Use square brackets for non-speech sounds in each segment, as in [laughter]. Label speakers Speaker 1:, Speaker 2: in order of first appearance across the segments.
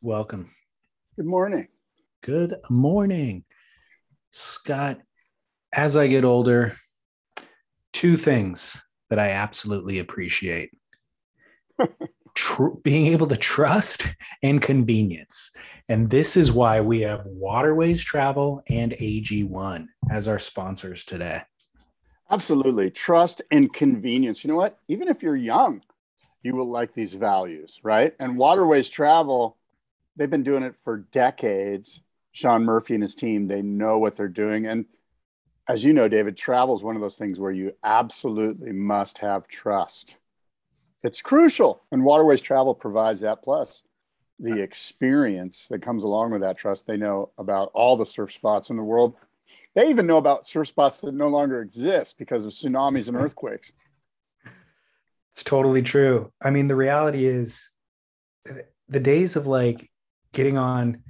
Speaker 1: Welcome.
Speaker 2: Good morning.
Speaker 1: Good morning. Scott, as I get older, two things that I absolutely appreciate [laughs] Tr- being able to trust and convenience. And this is why we have Waterways Travel and AG1 as our sponsors today.
Speaker 2: Absolutely. Trust and convenience. You know what? Even if you're young, you will like these values, right? And Waterways Travel, they've been doing it for decades. Sean Murphy and his team, they know what they're doing. And as you know, David, travel is one of those things where you absolutely must have trust. It's crucial. And Waterways Travel provides that plus the experience that comes along with that trust. They know about all the surf spots in the world. They even know about surf spots that no longer exist because of tsunamis and [laughs] earthquakes.
Speaker 1: It's totally true. I mean, the reality is the days of like getting on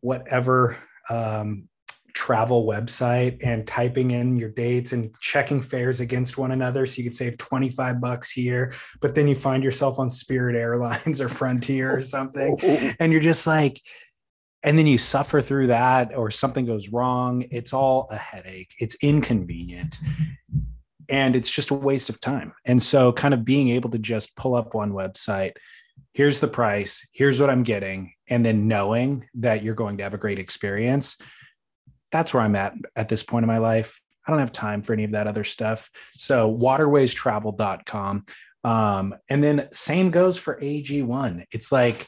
Speaker 1: whatever um, travel website and typing in your dates and checking fares against one another. So you could save 25 bucks here but then you find yourself on spirit airlines or frontier or something. [laughs] And you're just like and then you suffer through that or something goes wrong. It's all a headache. It's inconvenient. And it's just a waste of time. And so kind of being able to just pull up one website here's the price here's what i'm getting and then knowing that you're going to have a great experience that's where I'm at at this point in my life. I don't have time for any of that other stuff. So waterwaystravel.com. Um, and then same goes for AG1. It's like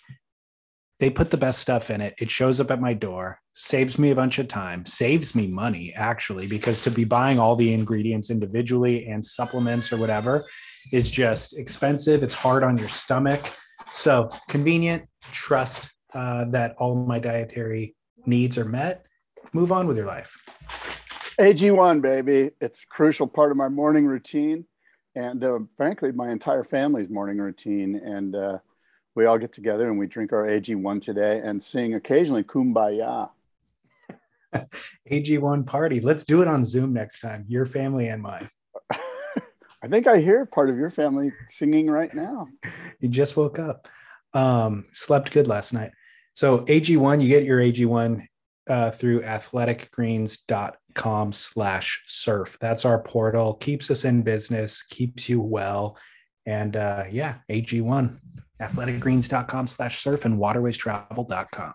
Speaker 1: they put the best stuff in it. It shows up at my door, saves me a bunch of time, saves me money actually, because to be buying all the ingredients individually and supplements or whatever is just expensive. It's hard on your stomach. So convenient, trust uh, that all my dietary needs are met move on with your life.
Speaker 2: AG1, baby. It's a crucial part of my morning routine. And uh, frankly, my entire family's morning routine. And uh, we all get together and we drink our AG1 today and sing occasionally Kumbaya. [laughs]
Speaker 1: AG1 party. Let's do it on Zoom next time, your family and mine.
Speaker 2: I think I hear part of your family singing right now. [laughs]
Speaker 1: You just woke up. Um, slept good last night. So AG1, you get your AG1 uh, through athleticgreens.com slash surf. That's our portal. Keeps us in business, keeps you well. And uh, yeah, AG1, athleticgreens.com slash surf and waterwaystravel.com.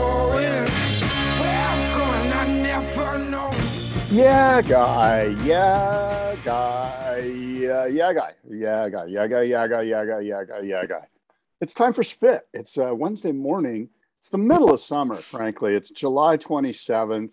Speaker 2: Yeah, guy. Yeah, guy. Yeah, yeah, guy. Yeah, guy. Yeah, guy. Yeah, guy. Yeah, guy. Yeah, guy. Yeah, guy. It's time for spit. It's uh, Wednesday morning. It's the middle of summer, frankly. It's July 27th,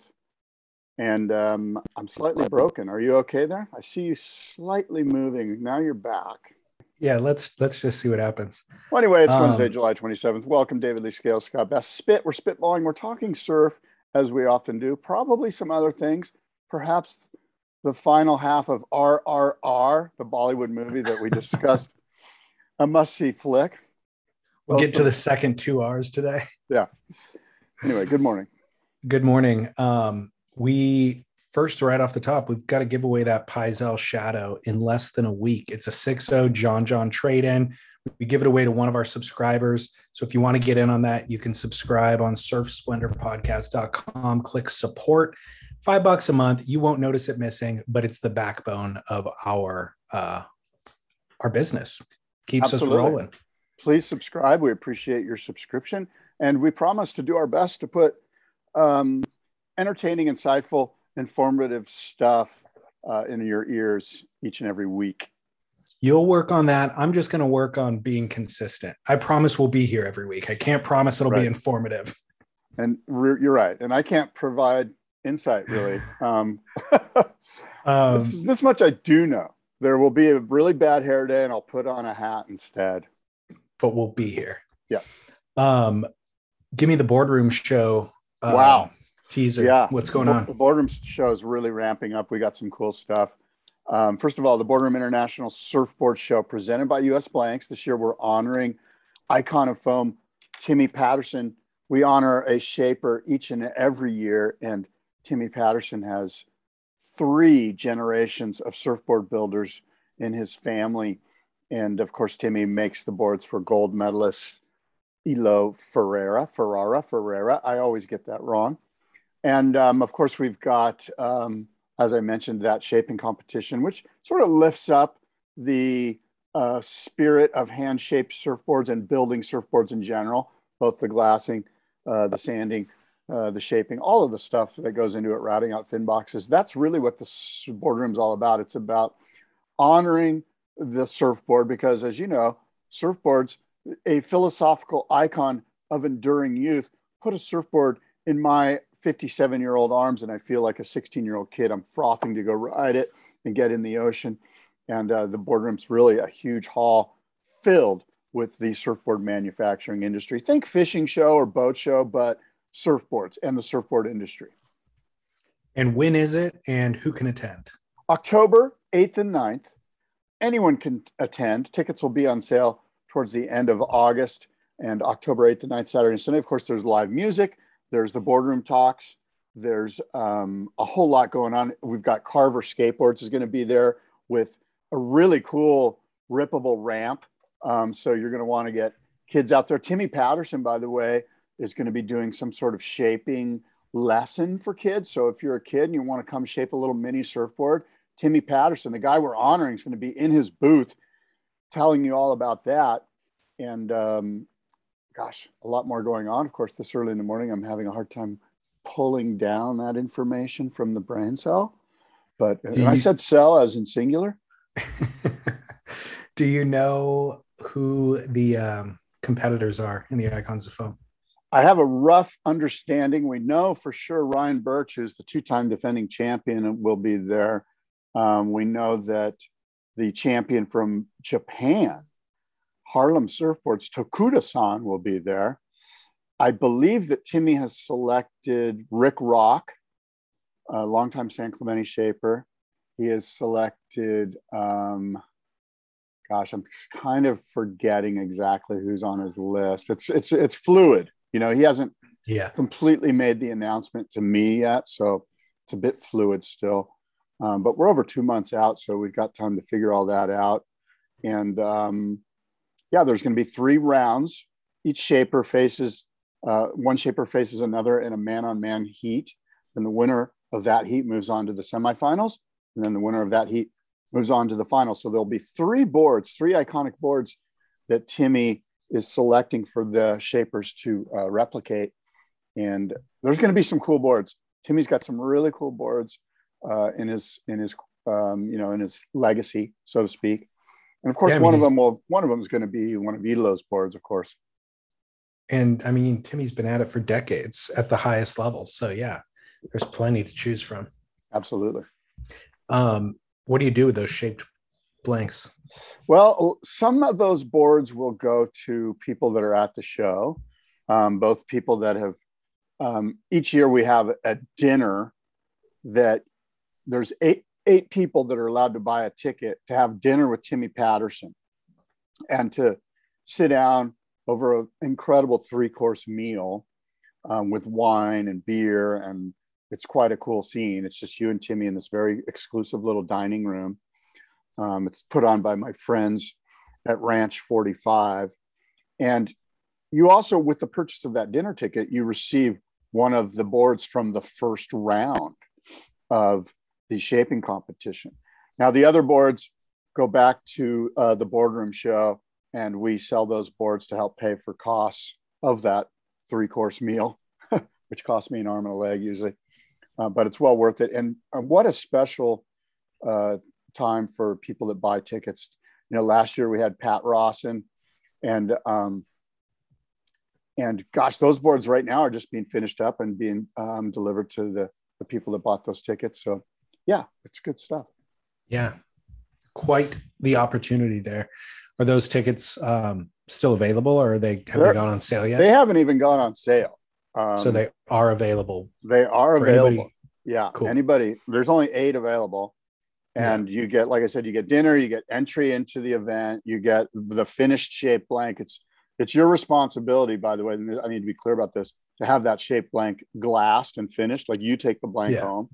Speaker 2: and um, I'm slightly broken. Are you okay there? I see you slightly moving. Now you're back.
Speaker 1: Yeah, let's let's just see what happens.
Speaker 2: Well, anyway, it's
Speaker 1: Um,
Speaker 2: Wednesday, July 27th. Welcome, David Lee Scales, Scott Best. Spit. We're spitballing. We're talking surf, as we often do. Probably some other things. Perhaps the final half of RRR, the Bollywood movie that we [laughs] discussed, a must-see flick.
Speaker 1: We'll get to the second two R's today.
Speaker 2: Yeah. Anyway, good morning.
Speaker 1: Good morning. Um, we first, right off the top, we've got to give away that Pyzel Shadow in less than a week. It's a 6 0 John John trade in. We give it away to one of our subscribers. So if you want to get in on that, you can subscribe on surfsplendorpodcast.com, click support. Five bucks a month. You won't notice it missing, but it's the backbone of our uh, our business. Keeps
Speaker 2: Absolutely.
Speaker 1: us rolling.
Speaker 2: Please subscribe. We appreciate your subscription. And we promise to do our best to put um, entertaining, insightful, informative stuff uh, in your ears each and every week.
Speaker 1: You'll work on that. I'm just going to work on being consistent. I promise we'll be here every week. I can't promise it'll
Speaker 2: Right.
Speaker 1: be informative.
Speaker 2: And re- you're right. And I can't provide insight really. [laughs] Um, [laughs]
Speaker 1: Um,
Speaker 2: this, this much I do know. There will be a really bad hair day, and I'll put on a hat instead.
Speaker 1: but we'll be here.
Speaker 2: Yeah.
Speaker 1: Um, give me the boardroom show. uh,
Speaker 2: Wow.
Speaker 1: Teaser.
Speaker 2: Yeah.
Speaker 1: What's going
Speaker 2: Bo-
Speaker 1: on?
Speaker 2: The boardroom show is really ramping up. We got some cool stuff. Um, first of all, the Boardroom International Surfboard Show presented by US Blanks. This year we're honoring icon of foam Timmy Patterson. We honor a shaper each and every year, and Timmy Patterson has three generations of surfboard builders in his family. And of course, Timmy makes the boards for gold medalists Italo Ferreira, Ferrara, Ferreira. I always get that wrong. And um, of course, we've got, um, as I mentioned, that shaping competition, which sort of lifts up the uh, spirit of hand shaped surfboards and building surfboards in general, both the glassing, uh, the sanding, uh, the shaping, all of the stuff that goes into it, routing out fin boxes. That's really what the boardroom is all about. It's about honoring the surfboard because, as you know, surfboards, a philosophical icon of enduring youth, put a surfboard in my 57 year old arms and I feel like a 16 year old kid. I'm frothing to go ride it and get in the ocean. And uh, the boardroom's really a huge hall filled with the surfboard manufacturing industry. Think fishing show or boat show, but surfboards and the surfboard industry.
Speaker 1: And when is it? And who can attend?
Speaker 2: October 8th and 9th. Anyone can attend. Tickets will be on sale towards the end of August and October 8th and 9th, Saturday and Sunday. Of course, there's live music, there's the boardroom talks, there's um, a whole lot going on. We've got Carver Skateboards is going to be there with a really cool rippable ramp. Um, so you're going to want to get kids out there. Timmy Patterson, by the way, is going to be doing some sort of shaping lesson for kids. So if you're a kid and you want to come shape a little mini surfboard, Timmy Patterson, the guy we're honoring, is going to be in his booth telling you all about that. And um, gosh, a lot more going on. Of course, this early in the morning, I'm having a hard time pulling down that information from the brain cell. But
Speaker 1: Do
Speaker 2: I said cell as in singular. [laughs]
Speaker 1: Do you know who the um, competitors are in the Icons of Foam?
Speaker 2: I have a rough understanding. We know for sure Ryan Birch, who's the two time defending champion, and will be there. Um, we know that the champion from Japan, Harlem Surfboards, Tokuda san, will be there. I believe that Timmy has selected Rick Rock, a longtime San Clemente shaper. He has selected, um, gosh, I'm kind of forgetting exactly who's on his list. It's it's it's fluid. You know, he hasn't
Speaker 1: Yeah.
Speaker 2: completely made the announcement to me yet, so it's a bit fluid still. Um, but we're over two months out, so we've got time to figure all that out. And um, yeah, there's going to be three rounds. Each shaper faces uh, one shaper faces another in a man-on-man heat. And the winner of that heat moves on to the semifinals, and then the winner of that heat moves on to the final. So there'll be three boards, three iconic boards that Timmy is selecting for the shapers to uh, replicate. And there's going to be some cool boards. Timmy's got some really cool boards uh, in his in his um, you know in his legacy, so to speak. And of course,
Speaker 1: Yeah, I mean,
Speaker 2: one of them will one of them is going to be one of Italo's boards, of course.
Speaker 1: And I mean, Timmy's been at it for decades at the highest level. So yeah, there's plenty to choose from.
Speaker 2: Absolutely.
Speaker 1: Um, what do you do with those shaped blanks?
Speaker 2: Well, some of those boards will go to people that are at the show, um, both people that have. Um, each year we have a dinner that there's eight eight people that are allowed to buy a ticket to have dinner with Timmy Patterson, and to sit down over an incredible three course meal um, with wine and beer, and it's quite a cool scene. It's just you and Timmy in this very exclusive little dining room. Um, it's put on by my friends at Ranch 45. And you also, with the purchase of that dinner ticket, you receive one of the boards from the first round of the shaping competition. Now, the other boards go back to uh, the boardroom show, and we sell those boards to help pay for costs of that three course meal, [laughs] which costs me an arm and a leg usually. Uh, but it's well worth it. And uh, what a special uh, time for people that buy tickets. You know, last year we had Pat Rawson, and um, and gosh, those boards right now are just being finished up and being um, delivered to the the people that bought those tickets. So, yeah, it's good stuff.
Speaker 1: Yeah, quite the opportunity there. Are those tickets um, still available, or are they have
Speaker 2: They're-
Speaker 1: they gone on sale yet?
Speaker 2: They haven't even gone on sale. Um,
Speaker 1: so they are available.
Speaker 2: they are available.
Speaker 1: anybody-
Speaker 2: Yeah,
Speaker 1: Cool.
Speaker 2: anybody. There's only eight available, and you get, like I said, you get dinner, you get entry into the event, you get the finished shape blank. It's it's your responsibility, by the way. I need to be clear about this to have that shape blank glassed and finished. Like you take the blank
Speaker 1: Yeah.
Speaker 2: home,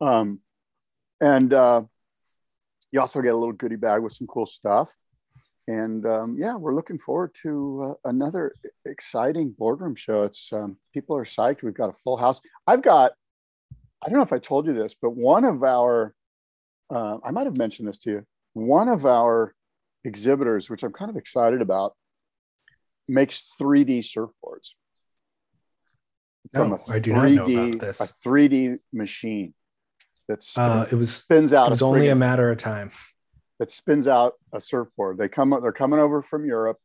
Speaker 2: um, and uh, you also get a little goodie bag with some cool stuff. And um, yeah, we're looking forward to uh, another exciting boardroom show. It's um, people are psyched. We've got a full house. I've got, I don't know if I told you this, but one of our, uh, I might have mentioned this to you. One of our exhibitors, which I'm kind of excited about, makes 3D surfboards from
Speaker 1: Oh,
Speaker 2: a
Speaker 1: I do not know
Speaker 2: 3D
Speaker 1: about this.
Speaker 2: a 3D machine that
Speaker 1: Uh,
Speaker 2: spins,
Speaker 1: it was
Speaker 2: spins
Speaker 1: it was
Speaker 2: a
Speaker 1: only a matter of time.
Speaker 2: that spins out a surfboard. They come they're coming over from Europe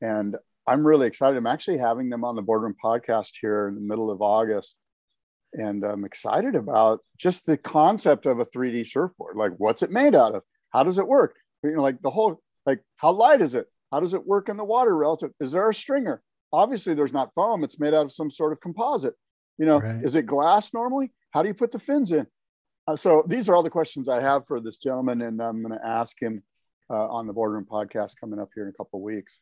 Speaker 2: and I'm really excited. I'm actually having them on the Boardroom podcast here in the middle of August. And I'm excited about just the concept of a 3D surfboard. Like what's it made out of? How does it work? You know, like the whole like how light is it? How does it work in the water relative? Is there a stringer? Obviously there's not foam. It's made out of some sort of composite. You know,
Speaker 1: Right.
Speaker 2: is it glass normally? How do you put the fins in? Uh, so these are all the questions I have for this gentleman, and I'm going to ask him uh, on the boardroom podcast coming up here in a couple of weeks.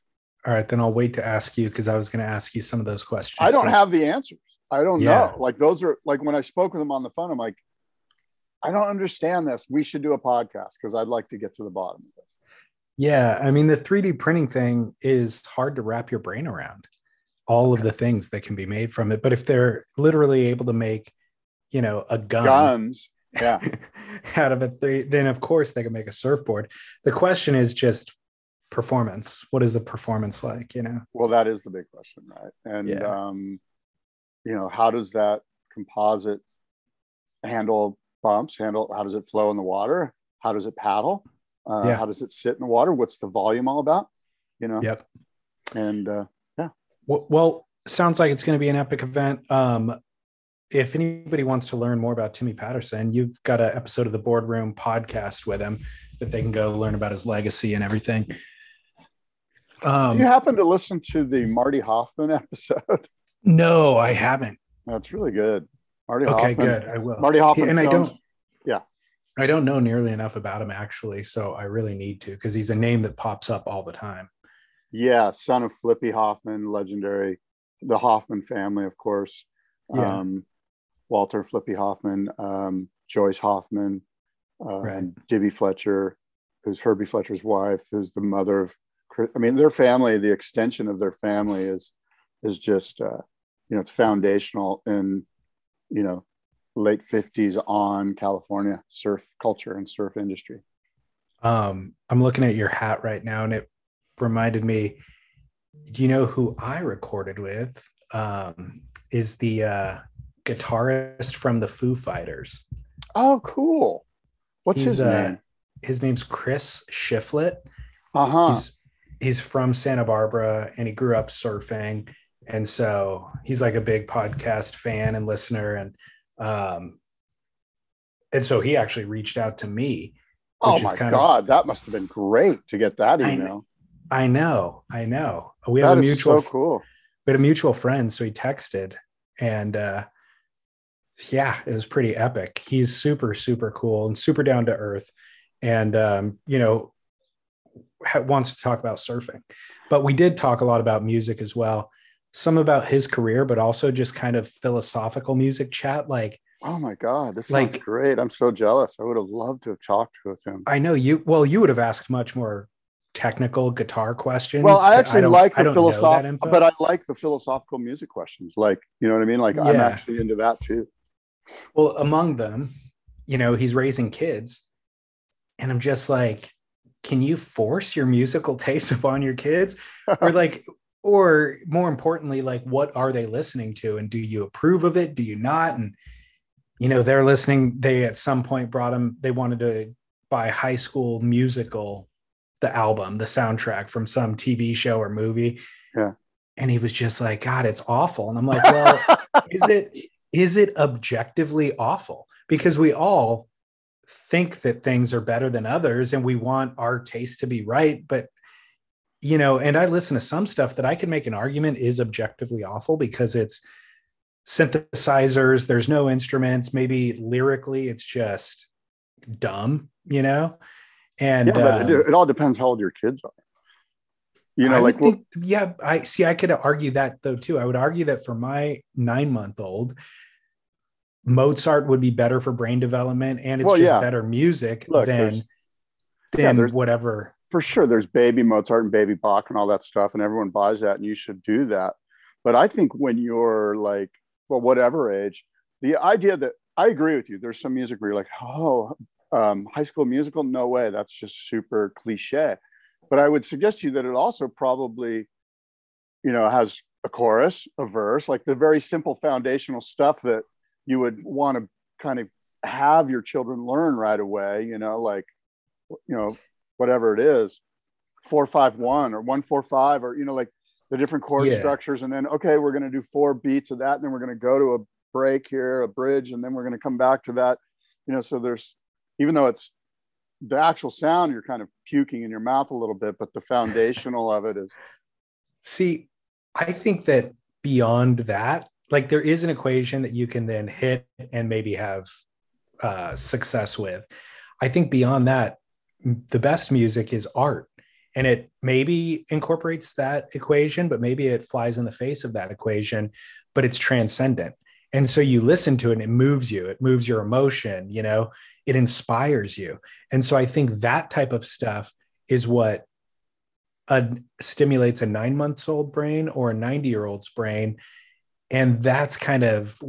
Speaker 1: All right, then I'll wait to ask you because I was going to ask you some of those questions.
Speaker 2: I don't have the answers. I don't
Speaker 1: Yeah.
Speaker 2: know. Like those are like when I spoke with him on the phone, I'm like, I don't understand this. We should do a podcast because I'd like to get to the bottom of this.
Speaker 1: Yeah, I mean the 3D printing thing is hard to wrap your brain around. All of the things that can be made from it, but if they're literally able to make, you know, a gun
Speaker 2: Guns. Yeah. [laughs]
Speaker 1: out of a three, then of course they can make a surfboard. The question is just performance. What is the performance like? You know?
Speaker 2: Well, that is the big question, right? And
Speaker 1: Yeah.
Speaker 2: um, you know, how does that composite handle bumps? Handle how does it flow in the water? How does it paddle? Uh,
Speaker 1: Yeah.
Speaker 2: How does it sit in the water? What's the volume all about? You know.
Speaker 1: Yep.
Speaker 2: And uh,
Speaker 1: Well, well sounds like it's going to be an epic event. Um, if anybody wants to learn more about Timmy Patterson, you've got an episode of the Boardroom podcast with him that they can go learn about his legacy and everything.
Speaker 2: do
Speaker 1: Um,
Speaker 2: you happen to listen to the Marty Hoffman [laughs] episode?
Speaker 1: No, I haven't.
Speaker 2: That's really good. Marty
Speaker 1: Okay,
Speaker 2: Hoffman.
Speaker 1: good. I will.
Speaker 2: Marty Hoffman.
Speaker 1: and I don't.
Speaker 2: Yeah.
Speaker 1: I don't know nearly enough about him actually, so I really need to because he's a name that pops up all the time.
Speaker 2: Yeah, son of Flippy Hoffman, legendary, the Hoffman family, of course.
Speaker 1: Yeah.
Speaker 2: Um, Walter Flippy Hoffman, um, Joyce Hoffman, um,
Speaker 1: Right.
Speaker 2: Dibi Fletcher, who's Herbie Fletcher's wife, who's the mother of. Chris- I mean, their family, the extension of their family is is just, uh, you know, it's foundational in, you know, late fifties on California surf culture and surf industry.
Speaker 1: Um, I'm looking at your hat right now, and it reminded me. Do you know who I recorded with? Um, is the uh, guitarist from the Foo Fighters.
Speaker 2: Oh, cool. What's
Speaker 1: He's,
Speaker 2: his
Speaker 1: uh,
Speaker 2: name?
Speaker 1: His name's Chris Shiflett.
Speaker 2: Uh huh.
Speaker 1: He's he's from Santa Barbara, and he grew up surfing, and so he's like a big podcast fan and listener, and um, and so he actually reached out to me.
Speaker 2: Oh my
Speaker 1: kind of-
Speaker 2: god, that must have been great to get that email.
Speaker 1: I know, I know. We have a mutual
Speaker 2: so cool.
Speaker 1: we had a mutual friend, so he texted, and uh, yeah, it was pretty epic. He's super, super cool and super down to earth, and um, you know, wants to talk about surfing. But we did talk a lot about music as well. Some about his career, but also just kind of philosophical music chat. Like
Speaker 2: Oh my god, this sounds great. I'm so jealous. I would have loved to have talked with him.
Speaker 1: I know you. Well, you would have asked much more technical guitar questions.
Speaker 2: Well, I actually
Speaker 1: don't-
Speaker 2: like the
Speaker 1: don't know that
Speaker 2: philosophical, but I like the philosophical music questions. Like, you know what I mean? Like, I'm actually into that too.
Speaker 1: Well, among them, you know, he's raising kids. And I'm just like, can you force your musical taste [laughs] upon your kids? Or like, or more importantly, like what are they listening to? And do you approve of it? Do you not? And you know, they're listening. They at some point brought them they wanted to buy High School Musical, the album, the soundtrack from some TV show or movie.
Speaker 2: Yeah.
Speaker 1: And he was just like, God, it's awful. And I'm like, well, [laughs] is it is it objectively awful? Because we all think that things are better than others and we want our taste to be right. But you know, and I listen to some stuff that I can make an argument is objectively awful because it's synthesizers, there's no instruments, maybe lyrically it's just dumb, you know? And
Speaker 2: yeah, but it,
Speaker 1: um,
Speaker 2: it all depends how old your kids are. You know,
Speaker 1: I
Speaker 2: like
Speaker 1: think, yeah, I see. I could argue that though too. I would argue that for my nine month old, Mozart would be better for brain development, and it's
Speaker 2: Well,
Speaker 1: just
Speaker 2: yeah.
Speaker 1: better music
Speaker 2: Look,
Speaker 1: than
Speaker 2: there's- yeah,
Speaker 1: than whatever.
Speaker 2: For sure there's baby Mozart and baby Bach and all that stuff, and everyone buys that, and you should do that. But I think when you're like, well, whatever age, the idea that I agree with you, there's some music where you're like, oh, um, high school musical, no way, that's just super cliche. But I would suggest to you that it also probably, you know, has a chorus, a verse, like the very simple foundational stuff that you would want to kind of have your children learn right away, you know, like, you know, whatever it is, four five one or one four five, or you know, like the different chord
Speaker 1: Yeah.
Speaker 2: structures, and then okay, we're going to do four beats of that, and then we're going to go to a break here, a bridge, and then we're going to come back to that, you know. So there's, even though it's the actual sound, you're kind of puking in your mouth a little bit, but the foundational of it is
Speaker 1: See, I think that beyond that, like there is an equation that you can then hit and maybe have uh, success with. I think beyond that, the best music is art. And it maybe incorporates that equation, but maybe it flies in the face of that equation, but it's transcendent. And so you listen to it and it moves you, it moves your emotion, you know, it inspires you. And so I think that type of stuff is what a, stimulates a nine months old brain or a 90 year old's brain. And that's kind of,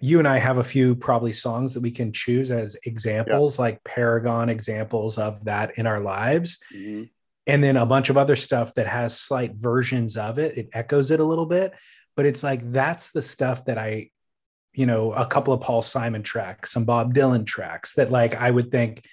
Speaker 1: you and I have a few probably songs that we can choose as examples, like Paragon examples of that in our lives.
Speaker 2: Mhm.
Speaker 1: And then a bunch of other stuff that has slight versions of it. It echoes it a little bit, but it's like that's the stuff that I, you know, a couple of Paul Simon tracks, some Bob Dylan tracks that like I would think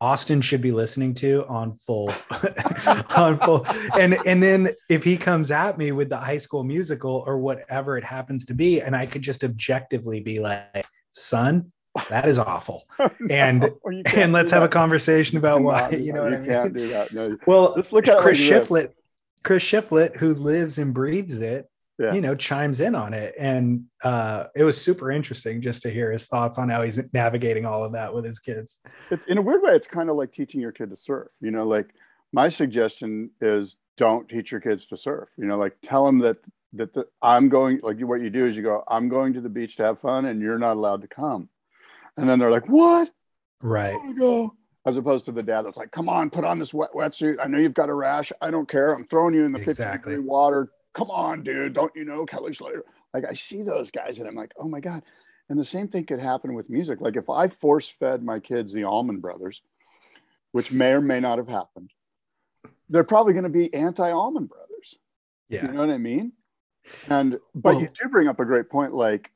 Speaker 1: Austin should be listening to on full [laughs] [laughs] on full. And and then if he comes at me with the high school musical or whatever it happens to be and I could just objectively be like son that is awful. [laughs] Oh, and
Speaker 2: No, can't
Speaker 1: and let's have a conversation about why you know what
Speaker 2: you
Speaker 1: I mean?
Speaker 2: can't do that. No,
Speaker 1: well
Speaker 2: let's look at
Speaker 1: Chris. Shiflett Chris Shiflett who lives and breathes it
Speaker 2: Yeah.
Speaker 1: you know chimes in on it. And uh it was super interesting just to hear his thoughts on how he's navigating all of that with his kids.
Speaker 2: It's in a weird way it's kind of like teaching your kid to surf you know like my suggestion is don't teach your kids to surf you know like tell them that that the, i'm going like what you do is you go i'm going to the beach to have fun and you're not allowed to come. And then they're like what?
Speaker 1: Right.
Speaker 2: Go? As opposed to the dad that's like come on put on this wet wetsuit. I know you've got a rash. I don't care. I'm throwing you in the 50
Speaker 1: Exactly.
Speaker 2: degree water come on dude don't you know kelly slater like i see those guys and i'm like oh my god. And the same thing could happen with music. Like if i force fed my kids the allman brothers which may or may not have happened they're probably going to be anti allman brothers
Speaker 1: yeah.
Speaker 2: you know what i mean? And but you do bring up a great point like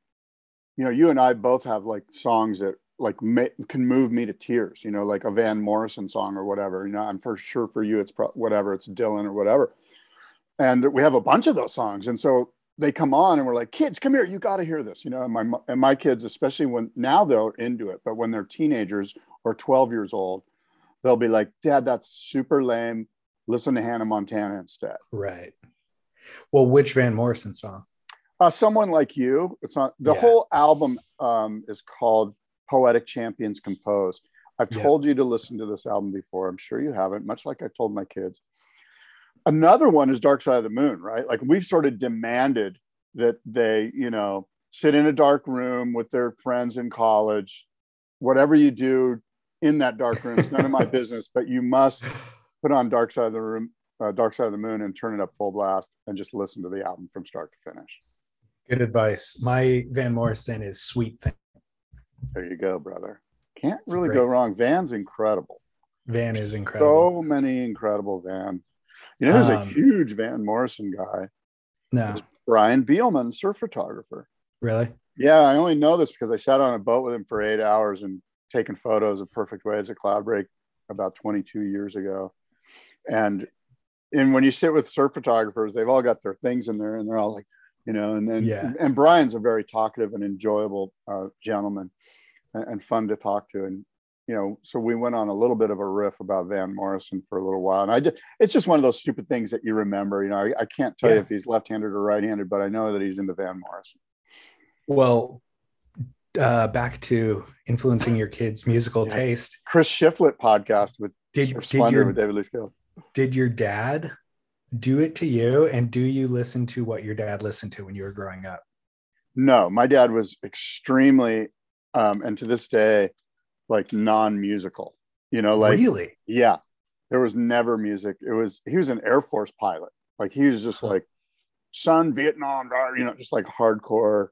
Speaker 2: you know you and i both have like songs that like ma- can move me to tears you know like a van morrison song or whatever you know i'm for sure for you it's pro- whatever it's dylan or whatever and we have a bunch of those songs. And so they come on and we're like kids come here. You got to hear this you know and my and my kids especially when now they're into it but when they're teenagers or 12 years old they'll be like dad that's super lame. Listen to hannah montana instead.
Speaker 1: Right. Well which van morrison song?
Speaker 2: Uh, someone like you. It's not the
Speaker 1: Yeah.
Speaker 2: whole album um, is called poetic champions composed. I've
Speaker 1: Yeah.
Speaker 2: told you to listen to this album before. I'm sure you haven't much like i told my kids another one is dark side of the moon right like we've sort of demanded that they you know sit in a dark room with their friends in college whatever you do in that dark room is none of my [laughs] business but you must put on dark side of the room uh, dark side of the moon and turn it up full blast and just listen to the album from start to finish
Speaker 1: good advice my van morrison is sweet thing
Speaker 2: There you go, brother. Can't
Speaker 1: It's
Speaker 2: really
Speaker 1: great.
Speaker 2: go wrong. Van's incredible.
Speaker 1: van is incredible
Speaker 2: So many incredible Van. You know, there's a
Speaker 1: Um,
Speaker 2: huge Van Morrison guy,
Speaker 1: no
Speaker 2: Brian Bielmann, surf photographer.
Speaker 1: really
Speaker 2: Yeah, I only know this because I sat on a boat with him for eight hours and taken photos of perfect waves at Cloudbreak about 22 years ago. And and when you sit with surf photographers, they've all got their things in there, and they're all like, you know, and then
Speaker 1: Yeah.
Speaker 2: and Brian's a very talkative and enjoyable uh, gentleman, and, and fun to talk to, and you know, so we went on a little bit of a riff about Van Morrison for a little while, and I did. It's just one of those stupid things that you remember. You know, I, I can't tell you if he's left-handed or right-handed, but I know that he's into Van Morrison.
Speaker 1: Well, uh, back to influencing your kids' musical
Speaker 2: Yes.
Speaker 1: taste.
Speaker 2: Chris Shiflett podcast with
Speaker 1: Did did your
Speaker 2: with David Lee Scales.
Speaker 1: did your dad do it to you? And do you listen to what your dad listened to when you were growing up?
Speaker 2: No, my dad was extremely, um, and to this day, like non-musical. You know, like
Speaker 1: really?
Speaker 2: yeah, there was never music. It was he was an Air Force pilot. Like he was just
Speaker 1: Huh.
Speaker 2: like son Vietnam, you know, just like hardcore,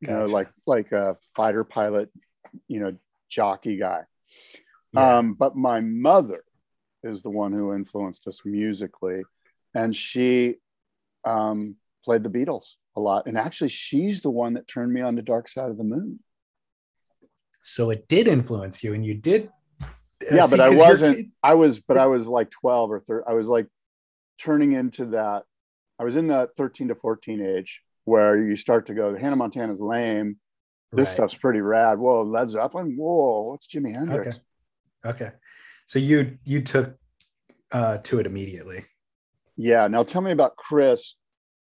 Speaker 2: you know, like like a fighter pilot, you know, jockey guy.
Speaker 1: Yeah.
Speaker 2: Um, but my mother is the one who influenced us musically, and she um, played the Beatles a lot. And actually, she's the one that turned me on to Dark Side of the Moon.
Speaker 1: So it did influence you, and you did. uh,
Speaker 2: yeah,
Speaker 1: see,
Speaker 2: but i wasn't. I was, but I was like twelve or thirteen. I was like turning into that. I was in that thirteen to fourteen age where you start to go. Hannah Montana's lame. This
Speaker 1: Right.
Speaker 2: stuff's pretty rad. Whoa, Led Zeppelin. Whoa, what's Jimi Hendrix?
Speaker 1: Okay. Okay. So you you took uh, to it immediately.
Speaker 2: Yeah. Now tell me about Chris.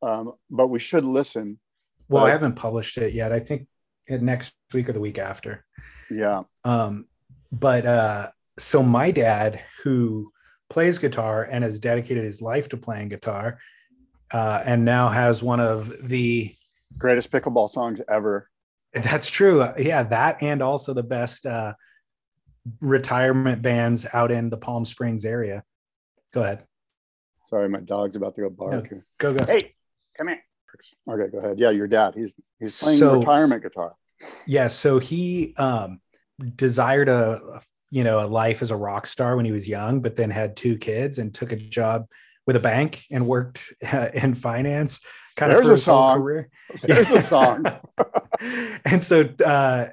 Speaker 2: Um, but we should listen.
Speaker 1: Well, I haven't published it yet. I think next week or the week after.
Speaker 2: Yeah.
Speaker 1: Um, but uh, so my dad, who plays guitar and has dedicated his life to playing guitar, uh, and now has one of the
Speaker 2: Greatest pickleball songs ever.
Speaker 1: that's true. Yeah, that and also the best uh, retirement bands out in the Palm Springs area. Go ahead.
Speaker 2: Sorry, my dog's about to go bark. here.
Speaker 1: Go go.
Speaker 2: Hey, come here. Okay, go ahead. Yeah, your dad. He's he's playing
Speaker 1: So-
Speaker 2: retirement guitar.
Speaker 1: Yeah, so he um, desired a you know a life as a rock star when he was young, but then had two kids and took a job with a bank and worked uh, [laughs] in finance kind
Speaker 2: There's
Speaker 1: of for
Speaker 2: a
Speaker 1: his whole career.
Speaker 2: There's a song. [laughs]
Speaker 1: and so uh,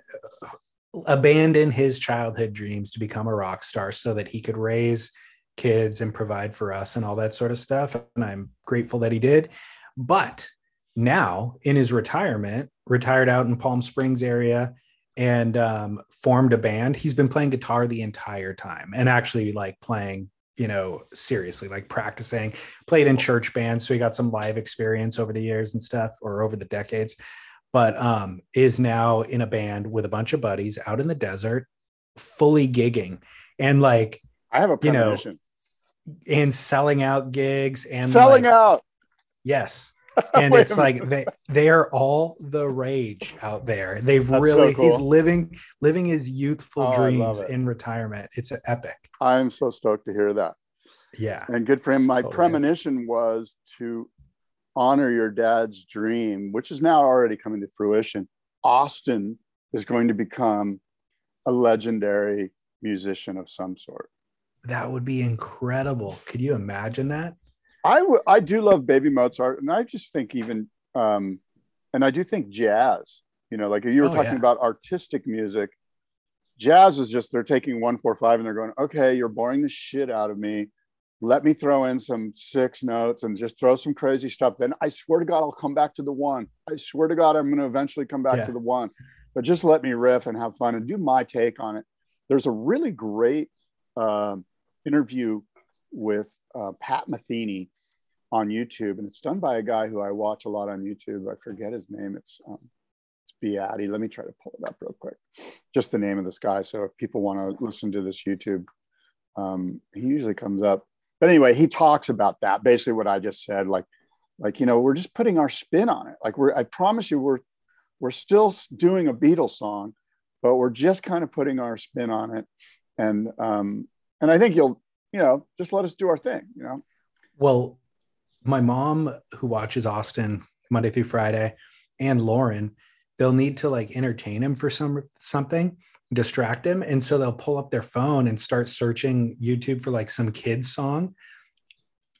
Speaker 1: abandoned his childhood dreams to become a rock star so that he could raise kids and provide for us and all that sort of stuff. And I'm grateful that he did. But now in his retirement, retired out in Palm Springs area and um, formed a band. He's been playing guitar the entire time and actually like playing, you know, seriously, like practicing, played in church bands. So he got some live experience over the years and stuff or over the decades but um, is now in a band with a bunch of buddies out in the desert, fully gigging and like
Speaker 2: I have a
Speaker 1: You know, and selling out gigs and
Speaker 2: Selling
Speaker 1: like,
Speaker 2: out.
Speaker 1: Yes. [laughs] And it's like they they are all the rage out there. They've
Speaker 2: That's so
Speaker 1: really he's living living his youthful
Speaker 2: Oh,
Speaker 1: dreams in retirement. It's an epic.
Speaker 2: I'm so stoked to hear that.
Speaker 1: Yeah.
Speaker 2: And good for him.
Speaker 1: It's
Speaker 2: My
Speaker 1: totally good.
Speaker 2: premonition was to honor your dad's dream, which is now already coming to fruition. Austin is going to become a legendary musician of some sort.
Speaker 1: That would be incredible. Could you imagine that?
Speaker 2: I w- I do love Baby Mozart, and I just think even, um, and I do think jazz. You know, like you were
Speaker 1: Oh,
Speaker 2: talking
Speaker 1: yeah.
Speaker 2: about artistic music. Jazz is just they're taking one four five and they're going, okay, you're boring the shit out of me. Let me throw in some six notes and just throw some crazy stuff. Then I swear to God, I'll come back to the one. I swear to God, I'm going to eventually come back
Speaker 1: Yeah.
Speaker 2: to the one. But just let me riff and have fun and do my take on it. There's a really great um, interview with uh, Pat Metheny on YouTube, and it's done by a guy who I watch a lot on YouTube. I forget his name. It's um, it's Beato. Let me try to pull it up real quick. Just the name of this guy. So if people want to listen to this YouTube, um, he usually comes up. But anyway, he talks about that. Basically, what I just said, like, like you know, we're just putting our spin on it. Like we're, I promise you, we're we're still doing a Beatles song, but we're just kind of putting our spin on it. And um, and I think you'll, you know, just let us do our thing. You know.
Speaker 1: Well, my mom, who watches Austin Monday through Friday, and Lauren, they'll need to like entertain him for some something, distract him, and so they'll pull up their phone and start searching YouTube for like some kids song,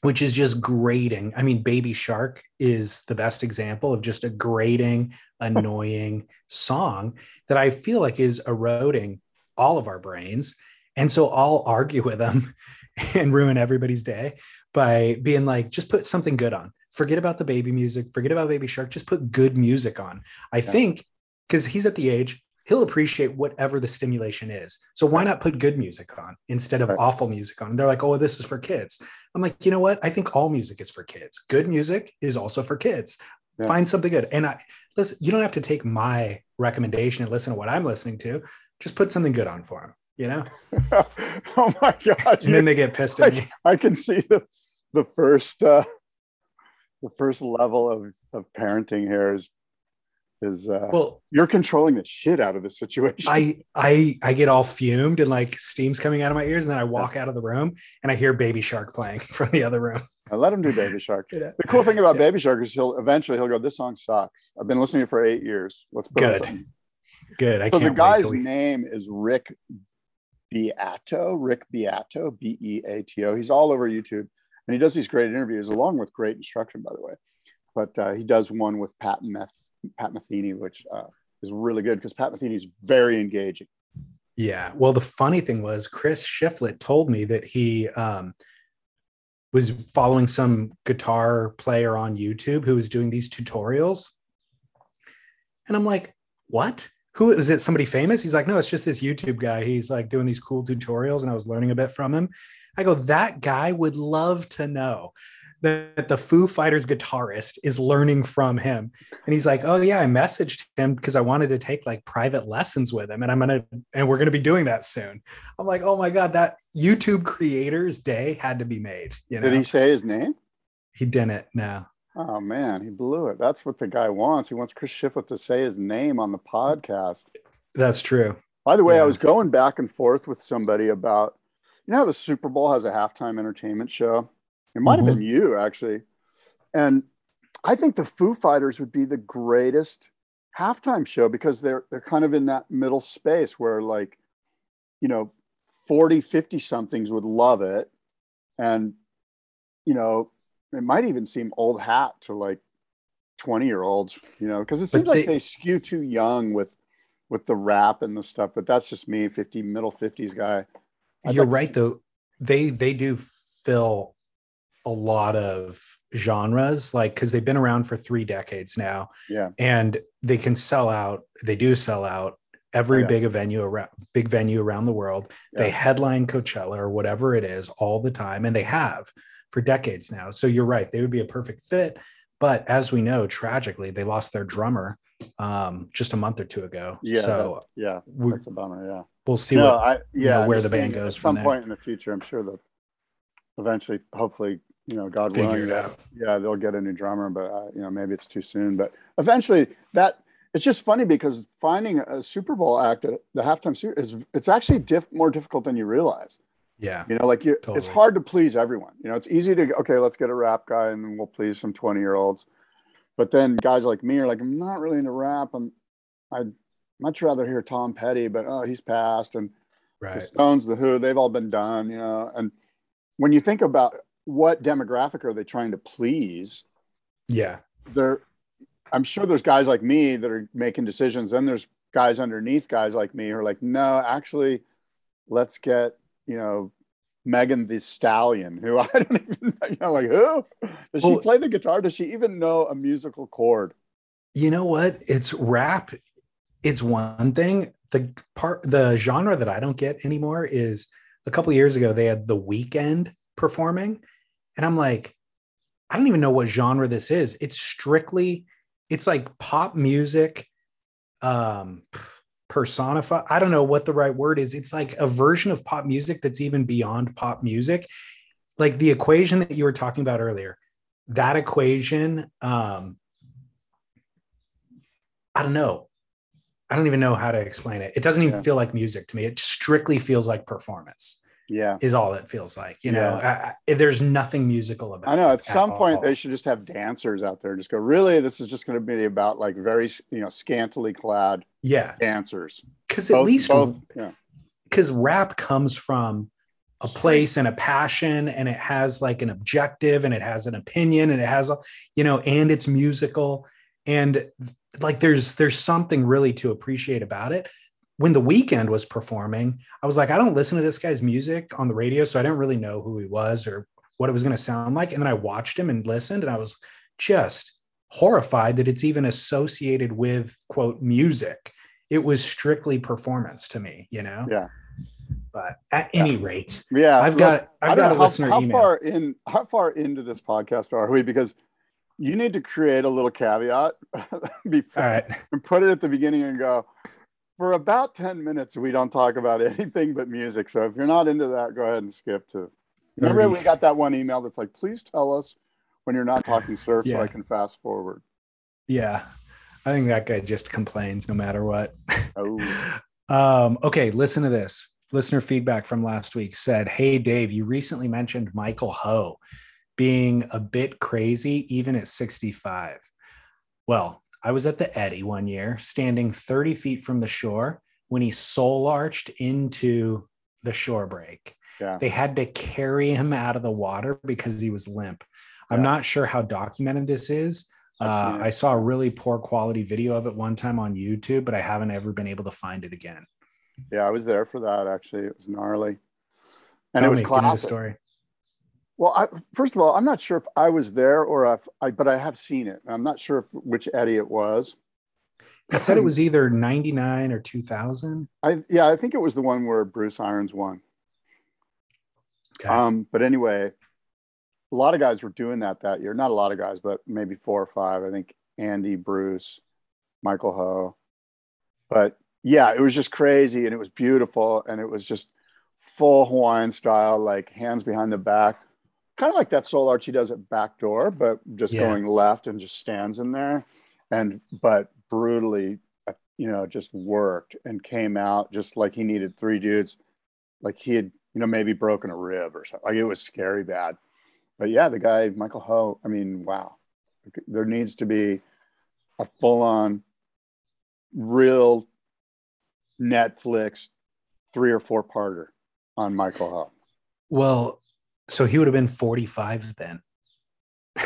Speaker 1: which is just grating. I mean, Baby Shark is the best example of just a grating, annoying song that I feel like is eroding all of our brains. And so I'll argue with them [laughs] and ruin everybody's day by being like, just put something good on. Forget about the baby music, forget about Baby Shark, just put good music on. I yeah. think because he's at the age he'll appreciate whatever the stimulation is. So why not put good music on instead of right. awful music on? And they're like, oh, this is for kids. I'm like, you know what? I think all music is for kids. Good music is also for kids. Yeah. Find something good. And I listen, you don't have to take my recommendation and listen to what I'm listening to. Just put something good on for them, you know? [laughs]
Speaker 2: oh my God.
Speaker 1: And then they get pissed at
Speaker 2: I,
Speaker 1: me.
Speaker 2: I can see the, the first, uh, the first level of, of parenting here is is uh well you're controlling the shit out of the situation
Speaker 1: i i i get all fumed and like steam's coming out of my ears and then i walk yeah. out of the room and i hear baby shark playing [laughs] from the other room
Speaker 2: i let him do baby shark [laughs] yeah. the cool thing about yeah. baby shark is he'll eventually he'll go this song sucks i've been listening to it for eight years let's put
Speaker 1: good good
Speaker 2: I so the guy's name is rick beato rick beato b-e-a-t-o he's all over youtube and he does these great interviews along with great instruction by the way but uh, he does one with pat meth Pat Metheny, which uh, is really good because Pat Metheny is very engaging.
Speaker 1: Yeah. Well, the funny thing was Chris Shiflett told me that he um, was following some guitar player on YouTube who was doing these tutorials. And I'm like, what? Who is it? Somebody famous? He's like, no, it's just this YouTube guy. He's like doing these cool tutorials, and I was learning a bit from him. I go, that guy would love to know that the Foo Fighters guitarist is learning from him. And he's like, Oh, yeah, I messaged him because I wanted to take like private lessons with him. And I'm to, and we're to be doing that soon. I'm like, Oh my God, that YouTube creators day had to be made. You know?
Speaker 2: Did he say his name?
Speaker 1: He didn't. No.
Speaker 2: Oh man, he blew it. That's what the guy wants. He wants Chris Shiflett to say his name on the podcast.
Speaker 1: That's true.
Speaker 2: By the way, yeah. I was going back and forth with somebody about, you know, how the Super Bowl has a halftime entertainment show. It might mm-hmm. have been you actually. And I think the Foo Fighters would be the greatest halftime show because they're they're kind of in that middle space where like, you know, 40, 50 somethings would love it. And, you know, it might even seem old hat to like 20 year olds, you know, because it seems they, like they skew too young with with the rap and the stuff, but that's just me, 50 middle 50s guy.
Speaker 1: I'd You're like right though. They they do fill a lot of genres like because they've been around for three decades now
Speaker 2: yeah
Speaker 1: and they can sell out they do sell out every yeah. big venue around big venue around the world yeah. they headline coachella or whatever it is all the time and they have for decades now. So you're right they would be a perfect fit. But as we know tragically they lost their drummer um just a month or two ago.
Speaker 2: Yeah
Speaker 1: so
Speaker 2: that, yeah that's a bummer yeah.
Speaker 1: we'll see no, what, I, yeah you know, where the band goes
Speaker 2: at some point in the future i'm sure that eventually hopefully you know, God Figure willing, yeah, yeah, they'll get a new drummer, but uh, you know, maybe it's too soon. But eventually, that it's just funny because finding a Super Bowl act at the halftime show is it's actually diff, more difficult than you realize.
Speaker 1: Yeah,
Speaker 2: you know, like you, totally. it's hard to please everyone. You know, it's easy to okay, let's get a rap guy and we'll please some twenty year olds, but then guys like me are like, I'm not really into rap. I'm, I'd much rather hear Tom Petty, but oh, he's passed, and right. the Stones, the Who, they've all been done. You know, and when you think about what demographic are they trying to please?
Speaker 1: Yeah.
Speaker 2: They're I'm sure there's guys like me that are making decisions. Then there's guys underneath guys like me who are like, no, actually, let's get, you know, Megan Thee Stallion, who [laughs] I don't even know, you know, like who? Does well, she play the guitar? Does she even know a musical chord?
Speaker 1: You know what? It's rap. It's one thing. The part the genre that I don't get anymore is a couple years ago they had the Weeknd performing and I'm like, I don't even know what genre this is. It's strictly, it's like pop music, um, personify. I don't know what the right word is. It's like a version of pop music that's even beyond pop music. Like the equation that you were talking about earlier, that equation, um, I don't know. I don't even know how to explain it. It doesn't even yeah. feel like music to me. It strictly feels like performance
Speaker 2: yeah.
Speaker 1: is all it feels like you know? I, I, there's nothing musical about
Speaker 2: i know at some at point they should just have dancers out there just go really? This is just going to be about like very you know scantily clad
Speaker 1: yeah.
Speaker 2: dancers.
Speaker 1: Because at least both yeah. because rap comes from a place and a passion and it has like an objective and it has an opinion and it has a you know and it's musical and like there's there's something really to appreciate about it when the Weeknd was performing i was like i don't listen to this guy's music on the radio so i didn't really know who he was or what it was going to sound like and then i watched him and listened and i was just horrified that it's even associated with quote music it was strictly performance to me you know
Speaker 2: Yeah.
Speaker 1: but at any rate
Speaker 2: Yeah.
Speaker 1: i've got
Speaker 2: I
Speaker 1: i've got a
Speaker 2: how,
Speaker 1: listener
Speaker 2: how
Speaker 1: email
Speaker 2: far in how far into this podcast are we? Because you need to create a little caveat [laughs] before
Speaker 1: all right
Speaker 2: and put it at the beginning and go. For about ten minutes, we don't talk about [laughs] anything but music. So if you're not into that, go ahead and skip to. Remember, we got that one email that's like, "Please tell us when you're not talking surf, so I can fast forward."
Speaker 1: yeah i think that guy just complains no matter what
Speaker 2: Oh, [laughs]
Speaker 1: um okay listen to this listener feedback from last week said hey dave you recently mentioned michael ho being a bit crazy even at 65 well i was at the Eddie one year standing 30 feet from the shore when he soul arched into the shore break
Speaker 2: yeah.
Speaker 1: they had to carry him out of the water because he was limp i'm not sure how documented this is uh. I saw a really poor quality video of it one time on YouTube, but I haven't ever been able to find it again.
Speaker 2: Yeah, I was there for that. Actually, it was gnarly, and
Speaker 1: Tell
Speaker 2: it was
Speaker 1: me, give me the
Speaker 2: classic.
Speaker 1: story.
Speaker 2: Well, I, first of all, I'm not sure if I was there or if I, but I have seen it. I'm not sure if, which Eddie it was.
Speaker 1: He said it [clears throat] was either 99 or 2000.
Speaker 2: I yeah, I think it was the one where Bruce Irons won.
Speaker 1: Okay.
Speaker 2: Um, but anyway, a lot of guys were doing that that year. Not a lot of guys, but maybe four or five. I think Andy, Bruce, Michael Ho. But yeah, it was just crazy and it was beautiful and it was just full Hawaiian style, like hands behind the back, kind of like that soul arch he does at backdoor, but just
Speaker 1: Yeah.
Speaker 2: going left and just stands in there, and but brutally, uh, you know, just worked and came out just like he needed three dudes, like he had, you know, maybe broken a rib or something. Like it was scary bad. But yeah, the guy Michael Ho. I mean, wow, there needs to be a full-on, real Netflix three or four parter on Michael Ho.
Speaker 1: well, so he would have been 45 then. [laughs]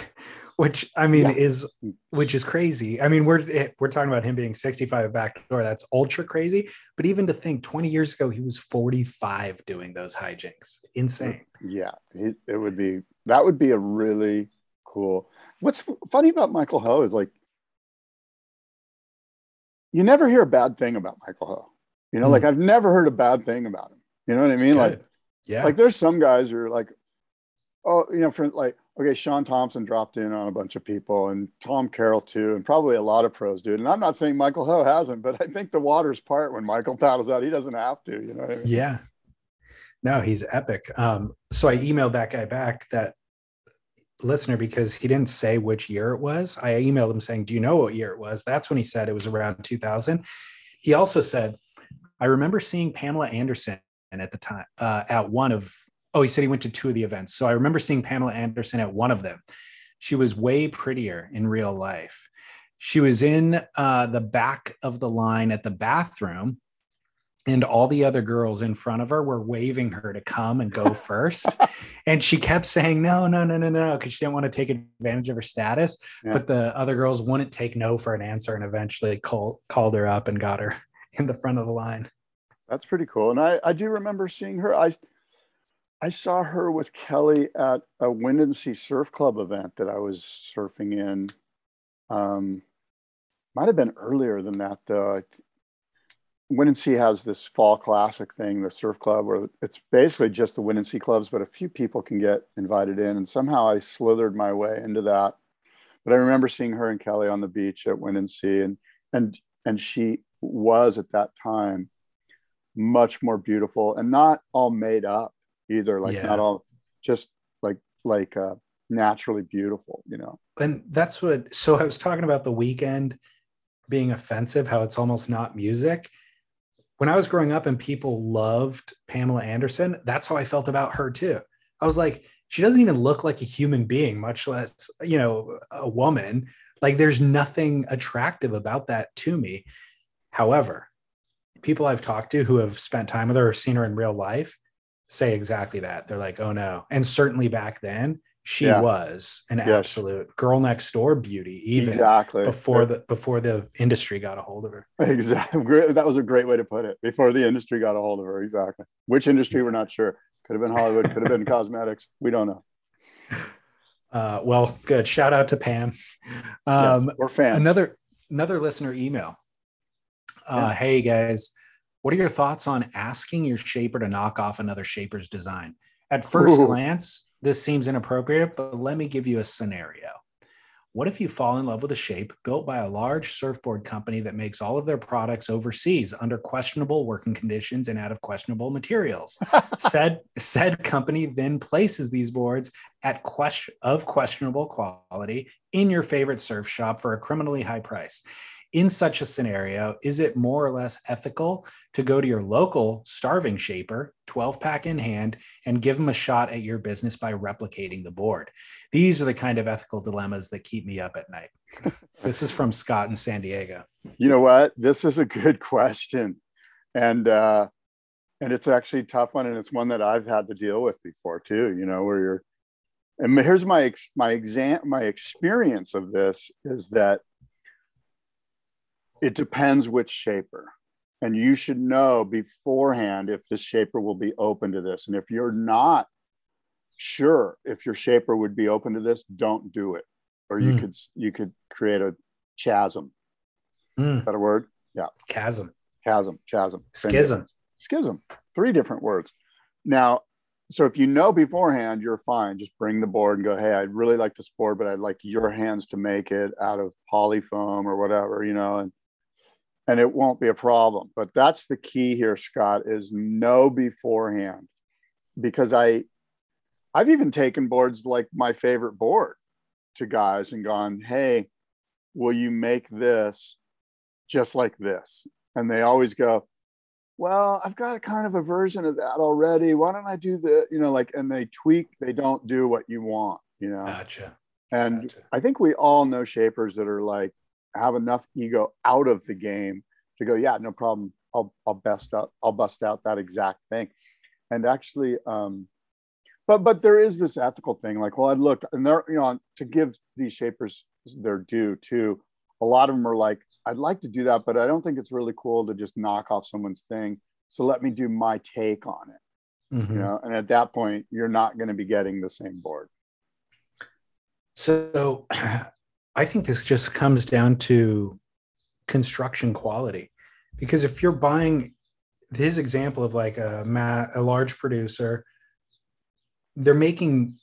Speaker 1: which I mean
Speaker 2: Yeah.
Speaker 1: is which is crazy. I mean, we're eh, we're talking about him being 65 backdoor. That's ultra crazy. But even to think 20 years ago, he was 45 doing those hijinks. Insane.
Speaker 2: Yeah, it, it would be that would be a really cool. What's funny about Michael Ho is like you never hear a bad thing about Michael Ho. You know,
Speaker 1: Hmm.
Speaker 2: like I've never heard a bad thing about him. You know what I mean? Like
Speaker 1: yeah.
Speaker 2: like there's some guys who are like, oh, you know, for like okay, Shaun Thomson dropped in on a bunch of people, and Tom Carroll too, and probably a lot of pros did. And I'm not saying Michael Ho hasn't, but I think the waters part when Michael paddles out. He doesn't have to. You know I mean?
Speaker 1: Yeah. No, he's epic. Um, so I emailed that guy back, that listener, because he didn't say which year it was. I emailed him saying, Do you know what year it was? That's when he said it was around 2000. He also said, I remember seeing Pamela Anderson at the time uh, at one of, oh, he said he went to two of the events. So I remember seeing Pamela Anderson at one of them. She was way prettier in real life. She was in uh, the back of the line at the bathroom and all the other girls in front of her were waving her to come and go [laughs] first and she kept saying no no no no no because she didn't want to take advantage of her status
Speaker 2: Yeah.
Speaker 1: but the other girls wouldn't take no for an answer and eventually call, called her up and got her [laughs] in the front of the line
Speaker 2: That's pretty cool. And I, I do remember seeing her. I I saw her with Kelly at a Windansea Surf Club event that I was surfing in. Um, might have been earlier than that though. Windansea has this fall classic thing, the surf club, where it's basically just the Windansea clubs, but a few people can get invited in. And somehow I slithered my way into that. But I remember seeing her and Kelly on the beach at Windansea, and and and she was at that time much more beautiful and not all made up either like
Speaker 1: Yeah.
Speaker 2: not all just like like uh naturally beautiful you know?
Speaker 1: And that's what so i was talking about the Weeknd being offensive how it's almost not music. When i was growing up and people loved pamela anderson that's how i felt about her too. I was like she doesn't even look like a human being much less you know a woman. Like there's nothing attractive about that to me. However people i've talked to who have spent time with her or seen her in real life say exactly that. They're like, oh no. And certainly back then, she
Speaker 2: Yeah.
Speaker 1: was an
Speaker 2: Yes.
Speaker 1: absolute girl next door beauty, even
Speaker 2: exactly
Speaker 1: before the before the industry got a hold of her. [laughs]
Speaker 2: exactly that was a great way to put it before the industry got a hold of her exactly which industry we're not sure could have been hollywood could have been [laughs] cosmetics we don't know
Speaker 1: Uh, well, good. Shout out to Pam.
Speaker 2: yes,
Speaker 1: Um,
Speaker 2: we're fans
Speaker 1: another another listener email. Uh,
Speaker 2: Yeah.
Speaker 1: Hey guys, what are your thoughts on asking your shaper to knock off another shaper's design? At first
Speaker 2: Ooh.
Speaker 1: glance, this seems inappropriate, but let me give you a scenario. What if you fall in love with a shape built by a large surfboard company that makes all of their products overseas under questionable working conditions and out of questionable materials? [laughs] said said company then places these boards at question of questionable quality in your favorite surf shop for a criminally high price. In such a scenario, is it more or less ethical to go to your local starving shaper, 12 pack in hand, and give them a shot at your business by replicating the board? These are the kind of ethical dilemmas that keep me up at night. [laughs] this is from Scott in San Diego.
Speaker 2: you know what this is a good question and uh and it's actually a tough one and it's one that i've had to deal with before too you know where you're and here's my ex- my exam my experience of this is that it depends which shaper. And you should know beforehand if this shaper will be open to this. And if you're not sure if your shaper would be open to this don't do it. Or you
Speaker 1: Mm.
Speaker 2: could you could create a chasm.
Speaker 1: Mm,
Speaker 2: is that a word?
Speaker 1: Yeah.
Speaker 2: chasm, chasm chasm.
Speaker 1: Schism.
Speaker 2: schism. Three different words. Now so if you know beforehand you're fine. Just bring the board and go hey i'd really like this board but i'd like your hands to make it out of polyfoam or whatever you know and and it won't be a problem. But that's the key here scott is know beforehand. Because i i've even taken boards like my favorite board to guys and gone hey will you make this just like this? And they always go well i've got a kind of a version of that already. Why don't i do the you know like and they tweak they don't do what you want you know?
Speaker 1: Gotcha.
Speaker 2: and
Speaker 1: Gotcha.
Speaker 2: i think we all know shapers that are like have enough ego out of the game to go yeah no problem. I'll i'll bust out i'll bust out that exact thing. And actually um but but there is this ethical thing like well i look and they're you know to give these shapers their due too a lot of them are like i'd like to do that but i don't think it's really cool to just knock off someone's thing. So let me do my take on it.
Speaker 1: Mhm.
Speaker 2: you know and at that point you're not going to be getting the same board.
Speaker 1: So [clears throat] I think this just comes down to construction quality. Because if you're buying his example of like a a large producer, they're making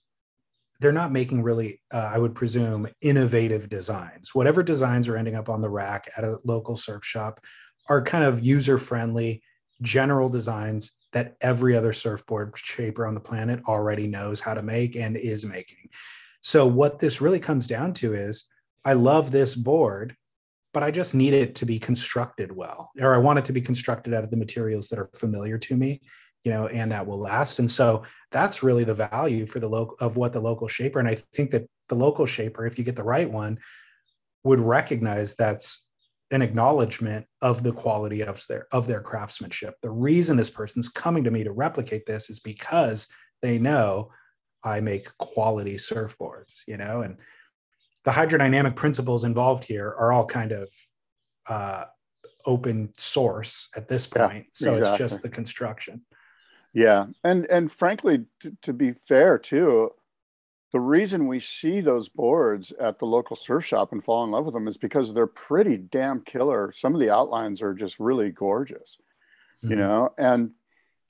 Speaker 1: they're not making really uh, I would presume innovative designs. Whatever designs are ending up on the rack at a local surf shop are kind of user friendly general designs that every other surfboard shaper on the planet already knows how to make and is making. So what this really comes down to is I love this board, but I just need it to be constructed well, or I want it to be constructed out of the materials that are familiar to me, you know, and that will last. And so that's really the value for the local of what the local shaper. And I think that the local shaper, if you get the right one, would recognize that's an acknowledgement of the quality of their of their craftsmanship. The reason this person's coming to me to replicate this is because they know I make quality surfboards, you know, and the hydrodynamic principles involved here are all kind of uh, open source at this
Speaker 2: Yeah,
Speaker 1: point. so it's just the construction.
Speaker 2: Yeah, and and frankly, to, to be fair too, the reason we see those boards at the local surf shop and fall in love with them is because they're pretty damn killer. Some of the outlines are just really gorgeous, you
Speaker 1: Mhm.
Speaker 2: know, and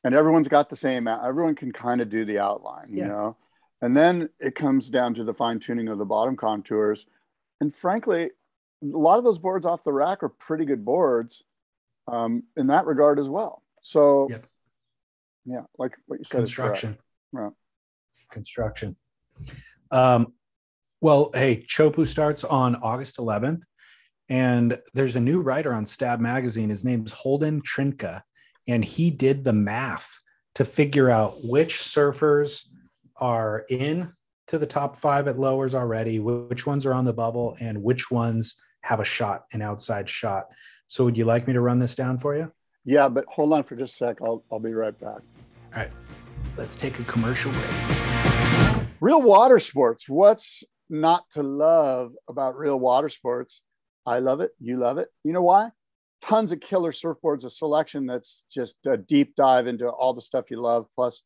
Speaker 2: and everyone's got the same. Everyone can kind of do the outline, you know, and then it comes down to the fine tuning of the bottom contours. And frankly, a lot of those boards off the rack are pretty good boards um, in that regard as well. So.
Speaker 1: Yep.
Speaker 2: Yeah, like what you said.
Speaker 1: construction.
Speaker 2: Yeah.
Speaker 1: Construction. Um, well, hey, Chopu starts on August 11th, and there's a new writer on Stab Magazine. His name's Holden Trinka, and he did the math to figure out which surfers are in to the top five at lowers already, which ones are on the bubble, and which ones have a shot, an outside shot. So, would you like me to run this down for you?
Speaker 2: Yeah, but hold on for just a sec. I'll I'll be right back.
Speaker 1: All right. let's take a commercial break.
Speaker 2: Real water sports. What's not to love about real water sports? I love it. You love it. You know why? Tons of killer surfboards, a selection that's just a deep dive into all the stuff you love, plus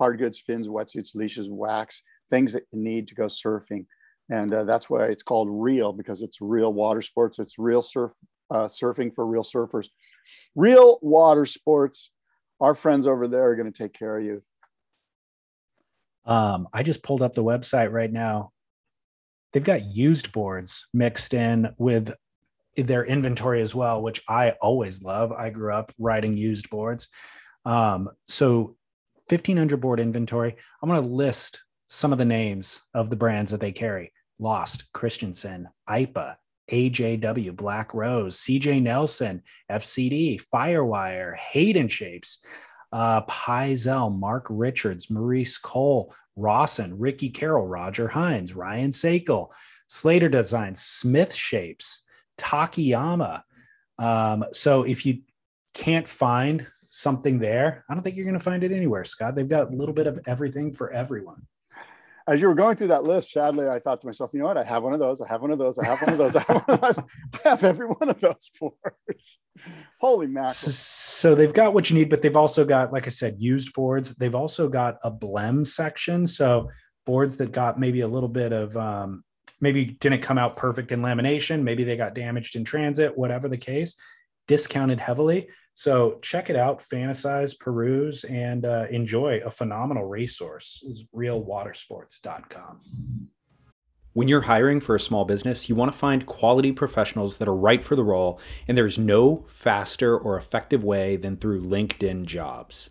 Speaker 2: hard goods, fins, wetsuits, leashes, wax, things that you need to go surfing. And uh, that's why it's called real because it's real water sports. It's real surf uh, surfing for real surfers. Real water sports. Our friends over there are going to take care of you.
Speaker 1: Um, I just pulled up the website right now. They've got used boards mixed in with their inventory as well, which I always love. I grew up riding used boards. Um, so 1500 board inventory. I'm going to list some of the names of the brands that they carry. Lost, Christensen, IPA, AJW, Black Rose, CJ Nelson, FCD, Firewire, Hayden Shapes, uh, Pyzel, Mark Richards, Maurice Cole, Rawson, Ricky Carroll, Roger Hinds, Ryan Sakal, Slater Designs, Smith Shapes, Takayama. Um, so if you can't find something there, I don't think you're going to find it anywhere, Scott. They've got a little bit of everything for everyone
Speaker 2: as you were going through that list, sadly, I thought to myself, you know what? I have one of those. I have one of those. I have one of those. I have, of those. [laughs] I have every one of those boards. [laughs] Holy mackerel. So,
Speaker 1: so, they've got what you need, but they've also got, like I said, used boards. They've also got a blem section. So boards that got maybe a little bit of, um, maybe didn't come out perfect in lamination. Maybe they got damaged in transit, whatever the case, discounted heavily. So check it out, fantasize, peruse, and uh, enjoy a phenomenal resource is realwatersports.com.
Speaker 3: When you're hiring for a small business, you want to find quality professionals that are right for the role, and there's no faster or effective way than through LinkedIn jobs.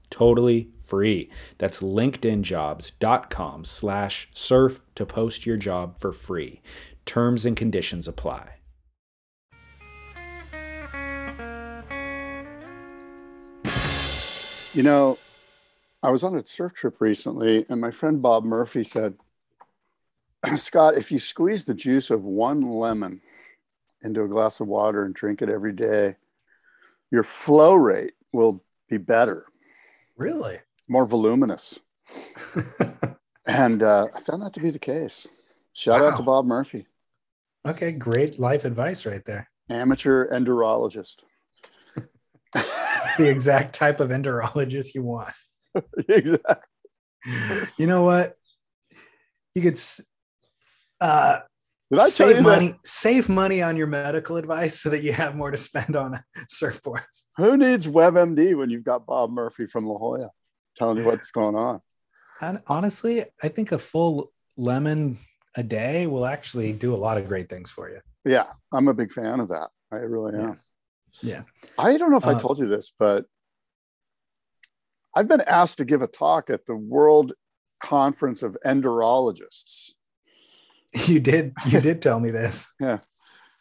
Speaker 3: totally free. That's linkedinjobs.com slash surf to post your job for free. Terms and conditions apply.
Speaker 2: You know, I was on a surf trip recently, and my friend Bob Murphy said, [clears throat] Scott, if you squeeze the juice of one lemon into a glass of water and drink it every day, your flow rate will be better.
Speaker 1: Really?
Speaker 2: more voluminous. [laughs] and uh, I found that to be the case. Shout wow. out to Bob Murphy.
Speaker 1: Okay, great life advice right there.
Speaker 2: Amateur enderologist.
Speaker 1: the exact type of enderologist you want. [laughs]
Speaker 2: exactly.
Speaker 1: You know what? You could uh, did I save money? That? Save money on your medical advice so that you have more to spend on [laughs] surfboards.
Speaker 2: Who needs WebMD when you've got Bob Murphy from La Jolla? telling you what's going on.
Speaker 1: And honestly, I think a full lemon a day will actually do a lot of great things for you.
Speaker 2: Yeah, I'm a big fan of that. I really
Speaker 1: am. Yeah.
Speaker 2: I don't know if uh, I told you this, but I've been asked to give a talk at the World Conference of Enderologists. [laughs]
Speaker 1: You did. You did tell me this. [laughs]
Speaker 2: yeah.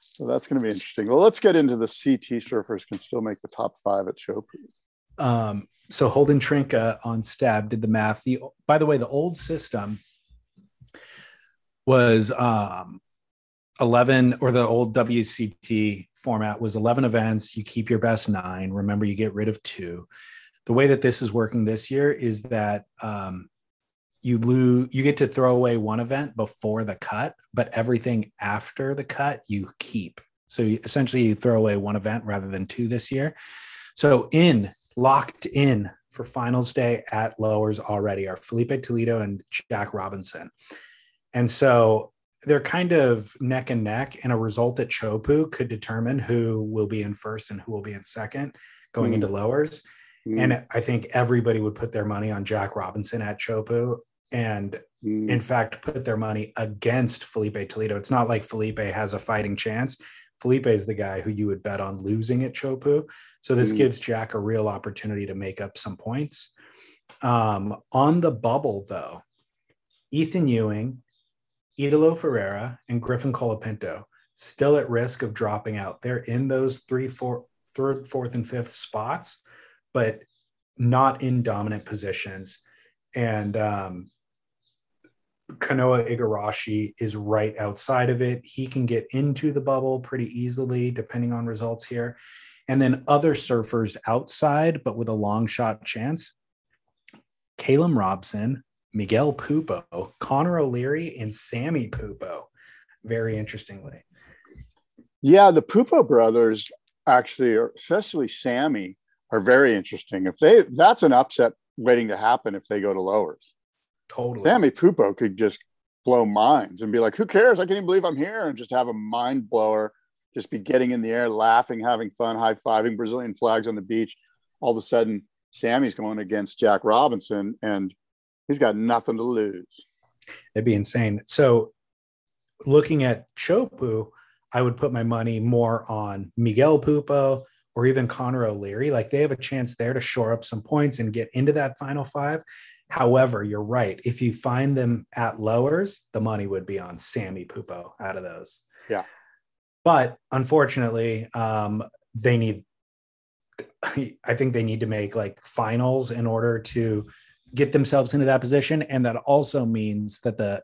Speaker 2: So that's going to be interesting. Well, let's get into the CT surfers can still make the top five at Chopu.
Speaker 1: Um, so Holden Trinka on Stab did the math. The by the way, the old system was um, 11 or the old WCT format was 11 events. You keep your best nine. Remember, you get rid of two. The way that this is working this year is that um, you lose you get to throw away one event before the cut but everything after the cut you keep. So you, essentially you throw away one event rather than two this year. So in locked in for finals day at lowers already are felipe toledo and jack robinson. And so they're kind of neck and neck and a result at chopu could determine who will be in first and who will be in second going mm. into lowers Mm. And I think everybody would put their money on Jack Robinson at Chopu and mm. in fact put their money against Felipe Toledo. It's not like Felipe has a fighting chance. Felipe is the guy who you would bet on losing at Chopu. So this mm. gives Jack a real opportunity to make up some points. Um, on the bubble, though, Ethan Ewing, Italo Ferreira, and Griffin Colapinto still at risk of dropping out. They're in those three, four, third, fourth, and fifth spots but not in dominant positions. And um, Kanoa Igarashi is right outside of it. He can get into the bubble pretty easily, depending on results here. And then other surfers outside, but with a long shot chance. Caleb Robson, Miguel Pupo, Connor O'Leary, and Sammy Pupo. Very interestingly.
Speaker 2: Yeah, the Pupo brothers actually, especially Sammy, are very interesting. If they that's an upset waiting to happen if they go to lowers.
Speaker 1: Totally.
Speaker 2: Sammy Pupo could just blow minds and be like, who cares? I can't even believe I'm here and just have a mind blower, just be getting in the air, laughing, having fun, high fiving Brazilian flags on the beach. All of a sudden, Sammy's going against Jack Robinson and he's got nothing to lose.
Speaker 1: It'd be insane. So looking at Chopu, I would put my money more on Miguel Pupo, or even Connor O'Leary, like they have a chance there to shore up some points and get into that final five. However, you're right. If you find them at lowers, the money would be on Sammy Pupo out of those.
Speaker 2: Yeah.
Speaker 1: But unfortunately, um, they need, I think they need to make like finals in order to get themselves into that position. And that also means that the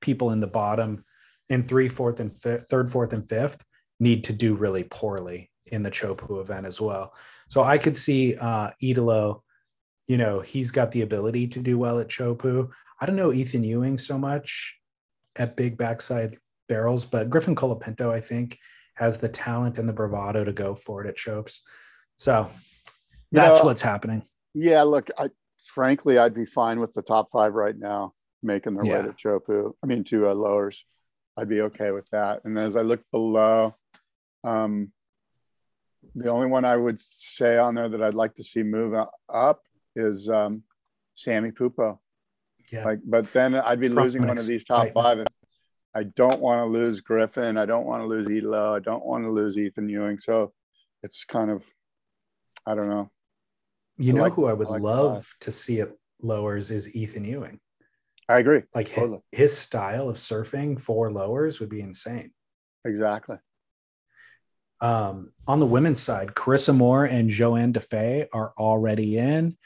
Speaker 1: people in the bottom in three, fourth, and fifth, third, fourth, and fifth need to do really poorly in the Chopu event as well. So I could see uh, Italo, you know, he's got the ability to do well at Chopu. I don't know Ethan Ewing so much at big backside barrels, but Griffin Colapinto, I think, has the talent and the bravado to go for it at Chopes. So that's you know, what's happening.
Speaker 2: Yeah, look, I frankly, I'd be fine with the top five right now making their yeah. way to Chopu. I mean, to uh, lowers. I'd be okay with that. And as I look below, um, the only one I would say on there that I'd like to see move up is um, Sammy Pupo. Yeah. Like, but then I'd be Front losing one of these top five. And I don't want to lose Griffin. I don't want to lose Italo. I don't want to lose Ethan Ewing. So it's kind of, I don't know.
Speaker 1: You I know like, who I would I like love to see it lowers is Ethan Ewing.
Speaker 2: I agree.
Speaker 1: Like totally. his, his style of surfing for lowers would be insane.
Speaker 2: Exactly.
Speaker 1: Um, on the women's side, Carissa Moore and Johanne Defay are already in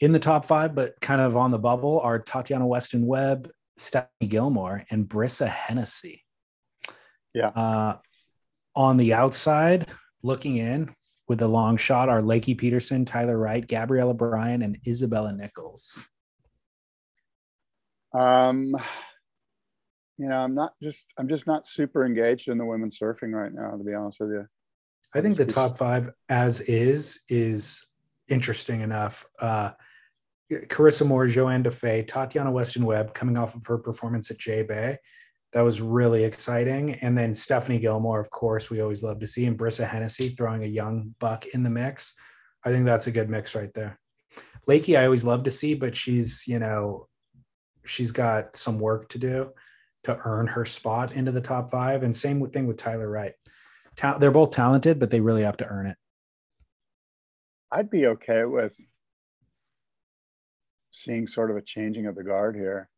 Speaker 1: in the top five, but kind of on the bubble are Tatiana Weston Webb, Stephanie Gilmore, and Brisa Hennessy.
Speaker 2: Yeah.
Speaker 1: Uh, on the outside, looking in with the long shot are Lakey Peterson, Tyler Wright, Gabriella Bryan, and Isabella Nichols.
Speaker 2: Um, you know, I'm not just I'm just not super engaged in the women's surfing right now, to be honest with you.
Speaker 1: I think the top five as is is interesting enough. Uh, Carissa Moore, Johanne Defay, Tatiana Weston Webb coming off of her performance at J Bay. That was really exciting. And then Stephanie Gilmore, of course, we always love to see, and Brisa Hennessy throwing a young buck in the mix. I think that's a good mix right there. Lakey, I always love to see, but she's, you know, she's got some work to do to earn her spot into the top five. And same thing with Tyler Wright. Ta- they're both talented, but they really have to earn it.
Speaker 2: I'd be okay with seeing sort of a changing of the guard here.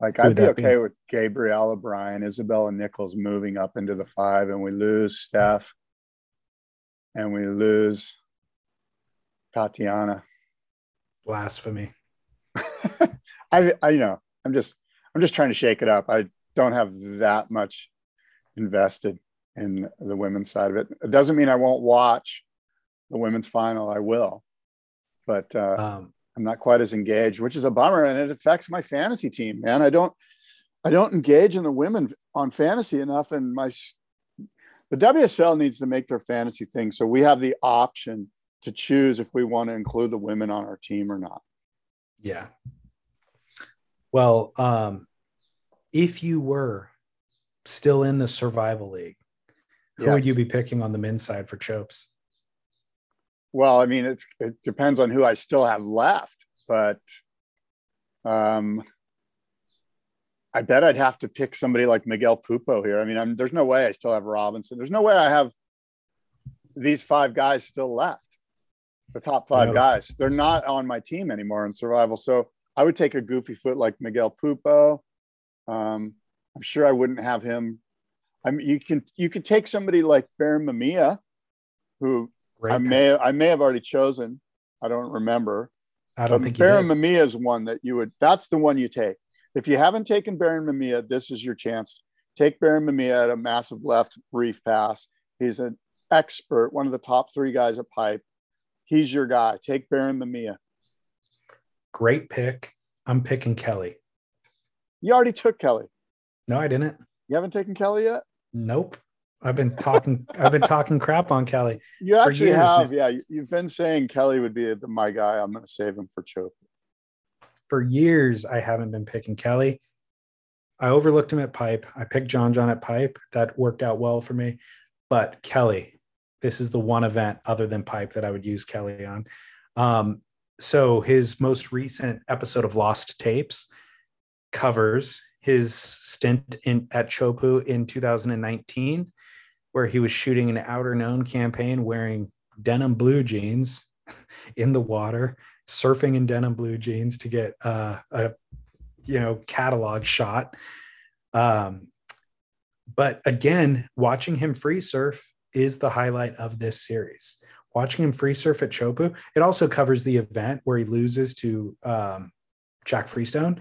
Speaker 2: Like I'd be okay be? with Gabriella Bryan, Isabella Nichols moving up into the five, and we lose Steph, and we lose Tatiana.
Speaker 1: Blasphemy. [laughs]
Speaker 2: I, I, you know, I'm just I'm just trying to shake it up. I don't have that much invested in the women's side of it. It doesn't mean I won't watch the women's final. I will, but uh,
Speaker 1: um,
Speaker 2: I'm not quite as engaged, which is a bummer, and it affects my fantasy team. Man, I don't I don't engage in the women on fantasy enough, and my the WSL needs to make their fantasy thing so we have the option to choose if we want to include the women on our team or not.
Speaker 1: Yeah. Well, um, if you were still in the survival league, who yes. would you be picking on the men's side for Chopes?
Speaker 2: Well, I mean, it's, it depends on who I still have left, but um, I bet I'd have to pick somebody like Miguel Pupo here. I mean, I'm, there's no way I still have Robinson. There's no way I have these five guys still left. The top five no. guys, they're not on my team anymore in survival. So I would take a goofy foot like Miguel Pupo. Um, I'm sure I wouldn't have him. I mean, you can you could take somebody like Barron Mamiya, who Great I may I may have already chosen. I don't remember.
Speaker 1: I don't but think
Speaker 2: Barron Mamiya is one that you would. That's the one you take. If you haven't taken Barron Mamiya, this is your chance. Take Barron Mamiya at a massive left reef pass. He's an expert, one of the top three guys at pipe. He's your guy. Take Barron Mamiya.
Speaker 1: Great pick. I'm picking Kelly.
Speaker 2: You already took Kelly.
Speaker 1: No, I didn't.
Speaker 2: You haven't taken Kelly yet?
Speaker 1: Nope. I've been talking. I've been talking crap on Kelly.
Speaker 2: You actually have, yeah. You've been saying Kelly would be the, my guy. I'm going to save him for Chope
Speaker 1: for years I haven't been picking Kelly. I overlooked him at pipe. I picked John John at pipe. That worked out well for me. But Kelly, this is the one event other than pipe that I would use Kelly on. Um, so his most recent episode of Lost Tapes covers his stint in at Chopu in 2019, where he was shooting an Outerknown campaign wearing denim blue jeans [laughs] in the water surfing in denim blue jeans to get uh, a you know catalog shot. Um, but again, watching him free surf is the highlight of this series. Watching him free surf at Chopu, it also covers the event where he loses to um, Jack Freestone,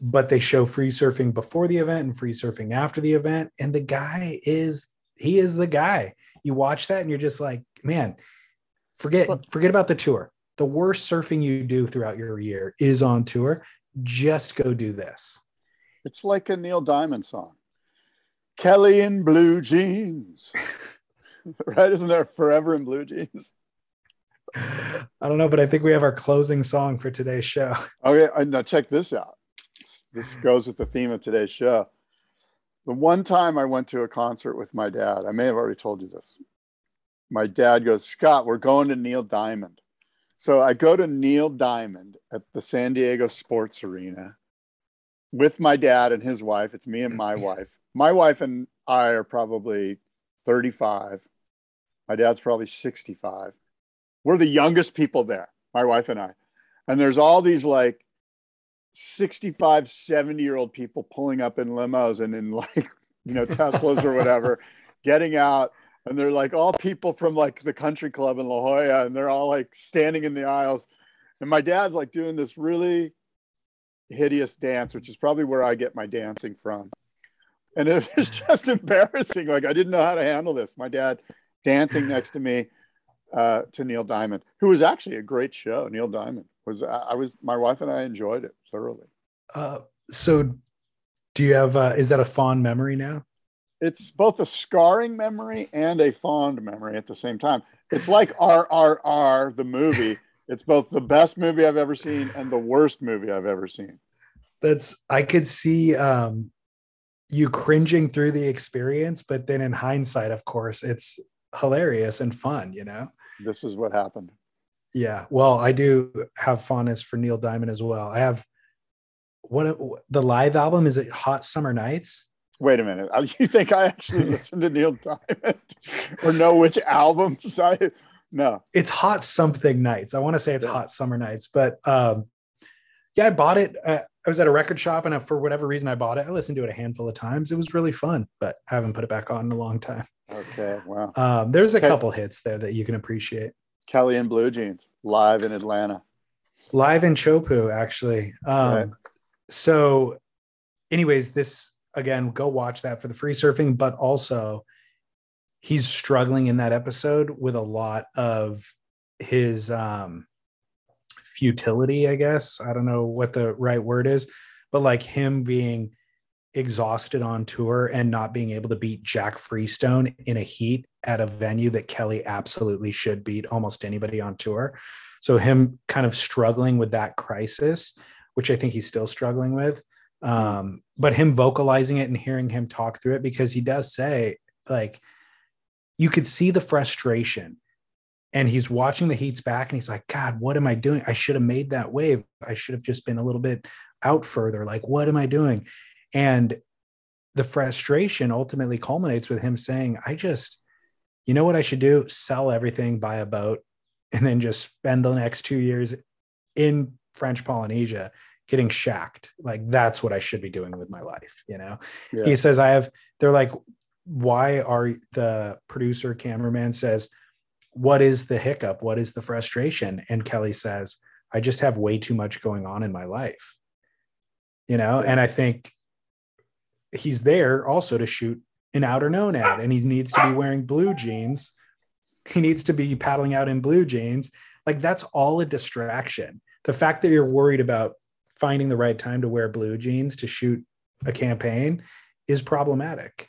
Speaker 1: but they show free surfing before the event and free surfing after the event. And the guy is he is the guy. You watch that and you're just like, man, forget forget about the tour the worst surfing you do throughout your year is on tour. Just go do this.
Speaker 2: It's like a Neil Diamond song. Kelly in blue jeans. [laughs] right? Isn't there forever in blue jeans?
Speaker 1: I don't know, but I think we have our closing song for today's show.
Speaker 2: Oh, okay, now uh, check this out. This goes with the theme of today's show. The one time I went to a concert with my dad, I may have already told you this. My dad goes, Scott, we're going to Neil Diamond. So I go to Neil Diamond at the San Diego Sports Arena with my dad and his wife. It's me and my [clears throat] wife. My wife and I are probably 35. My dad's probably 65. We're the youngest people there, my wife and I. And there's all these like 65, 70 year old people pulling up in limos and in like, you know, Teslas or whatever, [laughs] getting out and they're like all people from like the country club in La Jolla, and they're all like standing in the aisles. And my dad's like doing this really hideous dance, which is probably where I get my dancing from. And it was [laughs] just embarrassing. Like I didn't know how to handle this. My dad dancing next to me uh, to Neil Diamond, who was actually a great show. Neil Diamond was. I was. My wife and I enjoyed it thoroughly.
Speaker 1: Uh, so, do you have? Uh, is that a fond memory now?
Speaker 2: it's both a scarring memory and a fond memory at the same time. It's like RRR, the movie. [laughs] It's both the best movie I've ever seen and the worst movie I've ever seen.
Speaker 1: That's I could see um, you cringing through the experience, but then in hindsight, of course, it's hilarious and fun. You know,
Speaker 2: this is what happened.
Speaker 1: Yeah, well, I do have fondness for Neil Diamond as well. I have what the live album is it Hot Summer Nights?
Speaker 2: Wait a minute. [laughs] You think I actually [laughs] listened to Neil Diamond or know which albums I no.
Speaker 1: It's hot something nights. I want to say it's yeah. hot summer nights, but um yeah, I bought it. Uh, I was at a record shop and for whatever reason I bought it. I listened to it a handful of times. It was really fun, but I haven't put it back on in a long time.
Speaker 2: Okay, wow.
Speaker 1: Um, there's a Ke- couple hits there that you can appreciate.
Speaker 2: Kelly and Blue Jeans live in Atlanta.
Speaker 1: Live in Chopu, actually. Um, right. So, anyways, this again, go watch that for the free surfing, but also he's struggling in that episode with a lot of his um, futility, I guess. I don't know what the right word is, but like him being exhausted on tour and not being able to beat Jack Freestone in a heat at a venue that Kelly absolutely should beat almost anybody on tour. So him kind of struggling with that crisis, which I think he's still struggling with. Um, but him vocalizing it and hearing him talk through it because he does say like you could see the frustration and he's watching the heats back and he's like god what am i doing i should have made that wave i should have just been a little bit out further like what am i doing and the frustration ultimately culminates with him saying i just you know what i should do? Sell everything buy a boat and then just spend the next two years in french polynesia getting shacked. Like that's what i should be doing with my life you know? Yeah. he says i have they're like why are the producer cameraman says what is the hiccup? What is the frustration and kelly says i just have way too much going on in my life you know? And i think he's there also to shoot an Outerknown ad and he needs to be wearing blue jeans he needs to be paddling out in blue jeans like that's all a distraction the fact that you're worried about finding the right time to wear blue jeans to shoot a campaign is problematic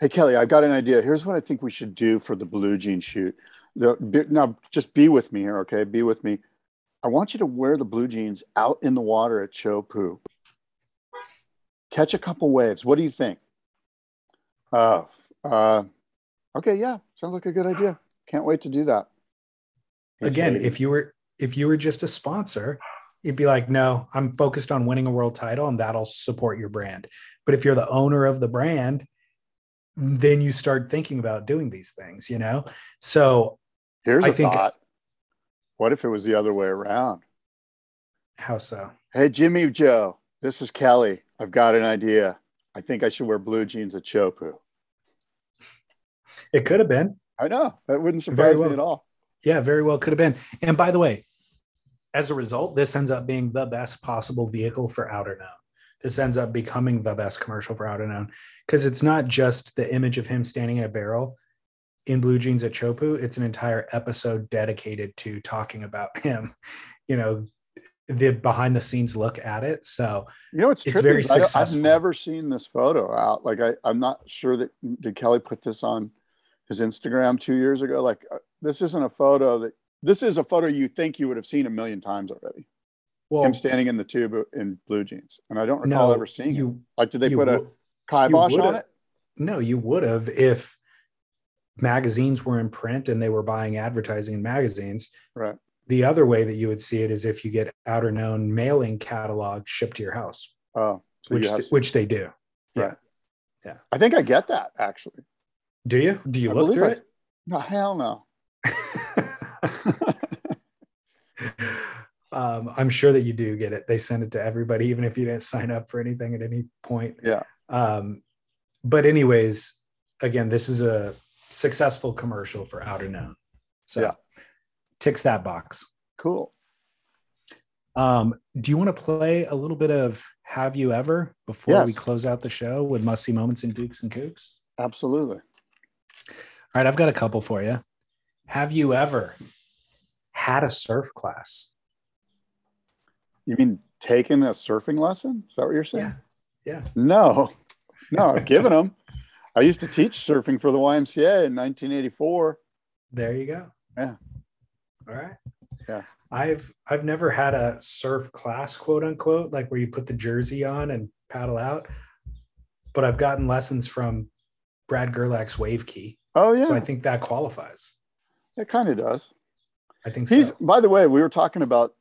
Speaker 2: Hey Kelly, I've got an idea. Here's what I think we should do for the blue jean shoot. The, now, just be with me here, okay? Be with me. I want you to wear the blue jeans out in the water at Chopu. Catch a couple waves. What do you think? Uh, uh, okay, yeah, sounds like a good idea. Can't wait to do that.
Speaker 1: He's Again, lady. if you were if you were just a sponsor, you'd be like, no, I'm focused on winning a world title, and that'll support your brand. But if you're the owner of the brand then you start thinking about doing these things, you know? So
Speaker 2: here's I a think, thought. What if it was the other way around?
Speaker 1: How so?
Speaker 2: Hey, Jimmy Joe, this is Kelly. I've got an idea. I think I should wear blue jeans at Chopu.
Speaker 1: It could have been.
Speaker 2: I know. That wouldn't surprise well. me at all.
Speaker 1: Yeah, very well could have been. And by the way, as a result, this ends up being the best possible vehicle for Outer Outerknown this ends up becoming the best commercial for Outer Outerknown because it's not just the image of him standing in a barrel in blue jeans at Chopu. It's an entire episode dedicated to talking about [laughs] him, you know, the behind the scenes look at it. So,
Speaker 2: you know, it's, it's very successful. I've never seen this photo out. Like, I, I'm not sure that did Kelly put this on his Instagram two years ago. Like, uh, this isn't a photo that this is a photo you think you would have seen a million times already well, him standing in the tube in blue jeans, and I don't recall no, ever seeing you. Him. Like, did they put a kibosh on it?
Speaker 1: No, you would have if magazines were in print and they were buying advertising in magazines.
Speaker 2: Right.
Speaker 1: The other way that you would see it is if you get Outerknown mailing catalog shipped to your house.
Speaker 2: Oh,
Speaker 1: so which which they do.
Speaker 2: Right. Yeah. yeah. I think I get that actually.
Speaker 1: Do you? Do you I look through I, it?
Speaker 2: No, hell no. [laughs]
Speaker 1: um, I'm sure that you do get it. They send it to everybody, even if you didn't sign up for anything at any point.
Speaker 2: Yeah.
Speaker 1: Um, but anyways, again, this is a successful commercial for Outerknown. So yeah. Ticks that box.
Speaker 2: Cool.
Speaker 1: Um, do you want to play a little bit of Have You Ever before yes. we close out the show with Must See Moments and Dukes and Kooks?
Speaker 2: Absolutely.
Speaker 1: All right, I've got a couple for you. Have you ever had a surf class?
Speaker 2: You mean taking a surfing lesson? Is that what you're saying?
Speaker 1: Yeah. yeah.
Speaker 2: No, no, I've given them. I used to teach surfing for the YMCA in 1984.
Speaker 1: There you go.
Speaker 2: Yeah.
Speaker 1: All right.
Speaker 2: Yeah.
Speaker 1: I've I've never had a surf class, quote unquote, like where you put the jersey on and paddle out. But I've gotten lessons from Brad Gerlach's Wave Key.
Speaker 2: Oh yeah.
Speaker 1: So I think that qualifies.
Speaker 2: It kind of does.
Speaker 1: I think
Speaker 2: he's.
Speaker 1: So.
Speaker 2: By the way, we were talking about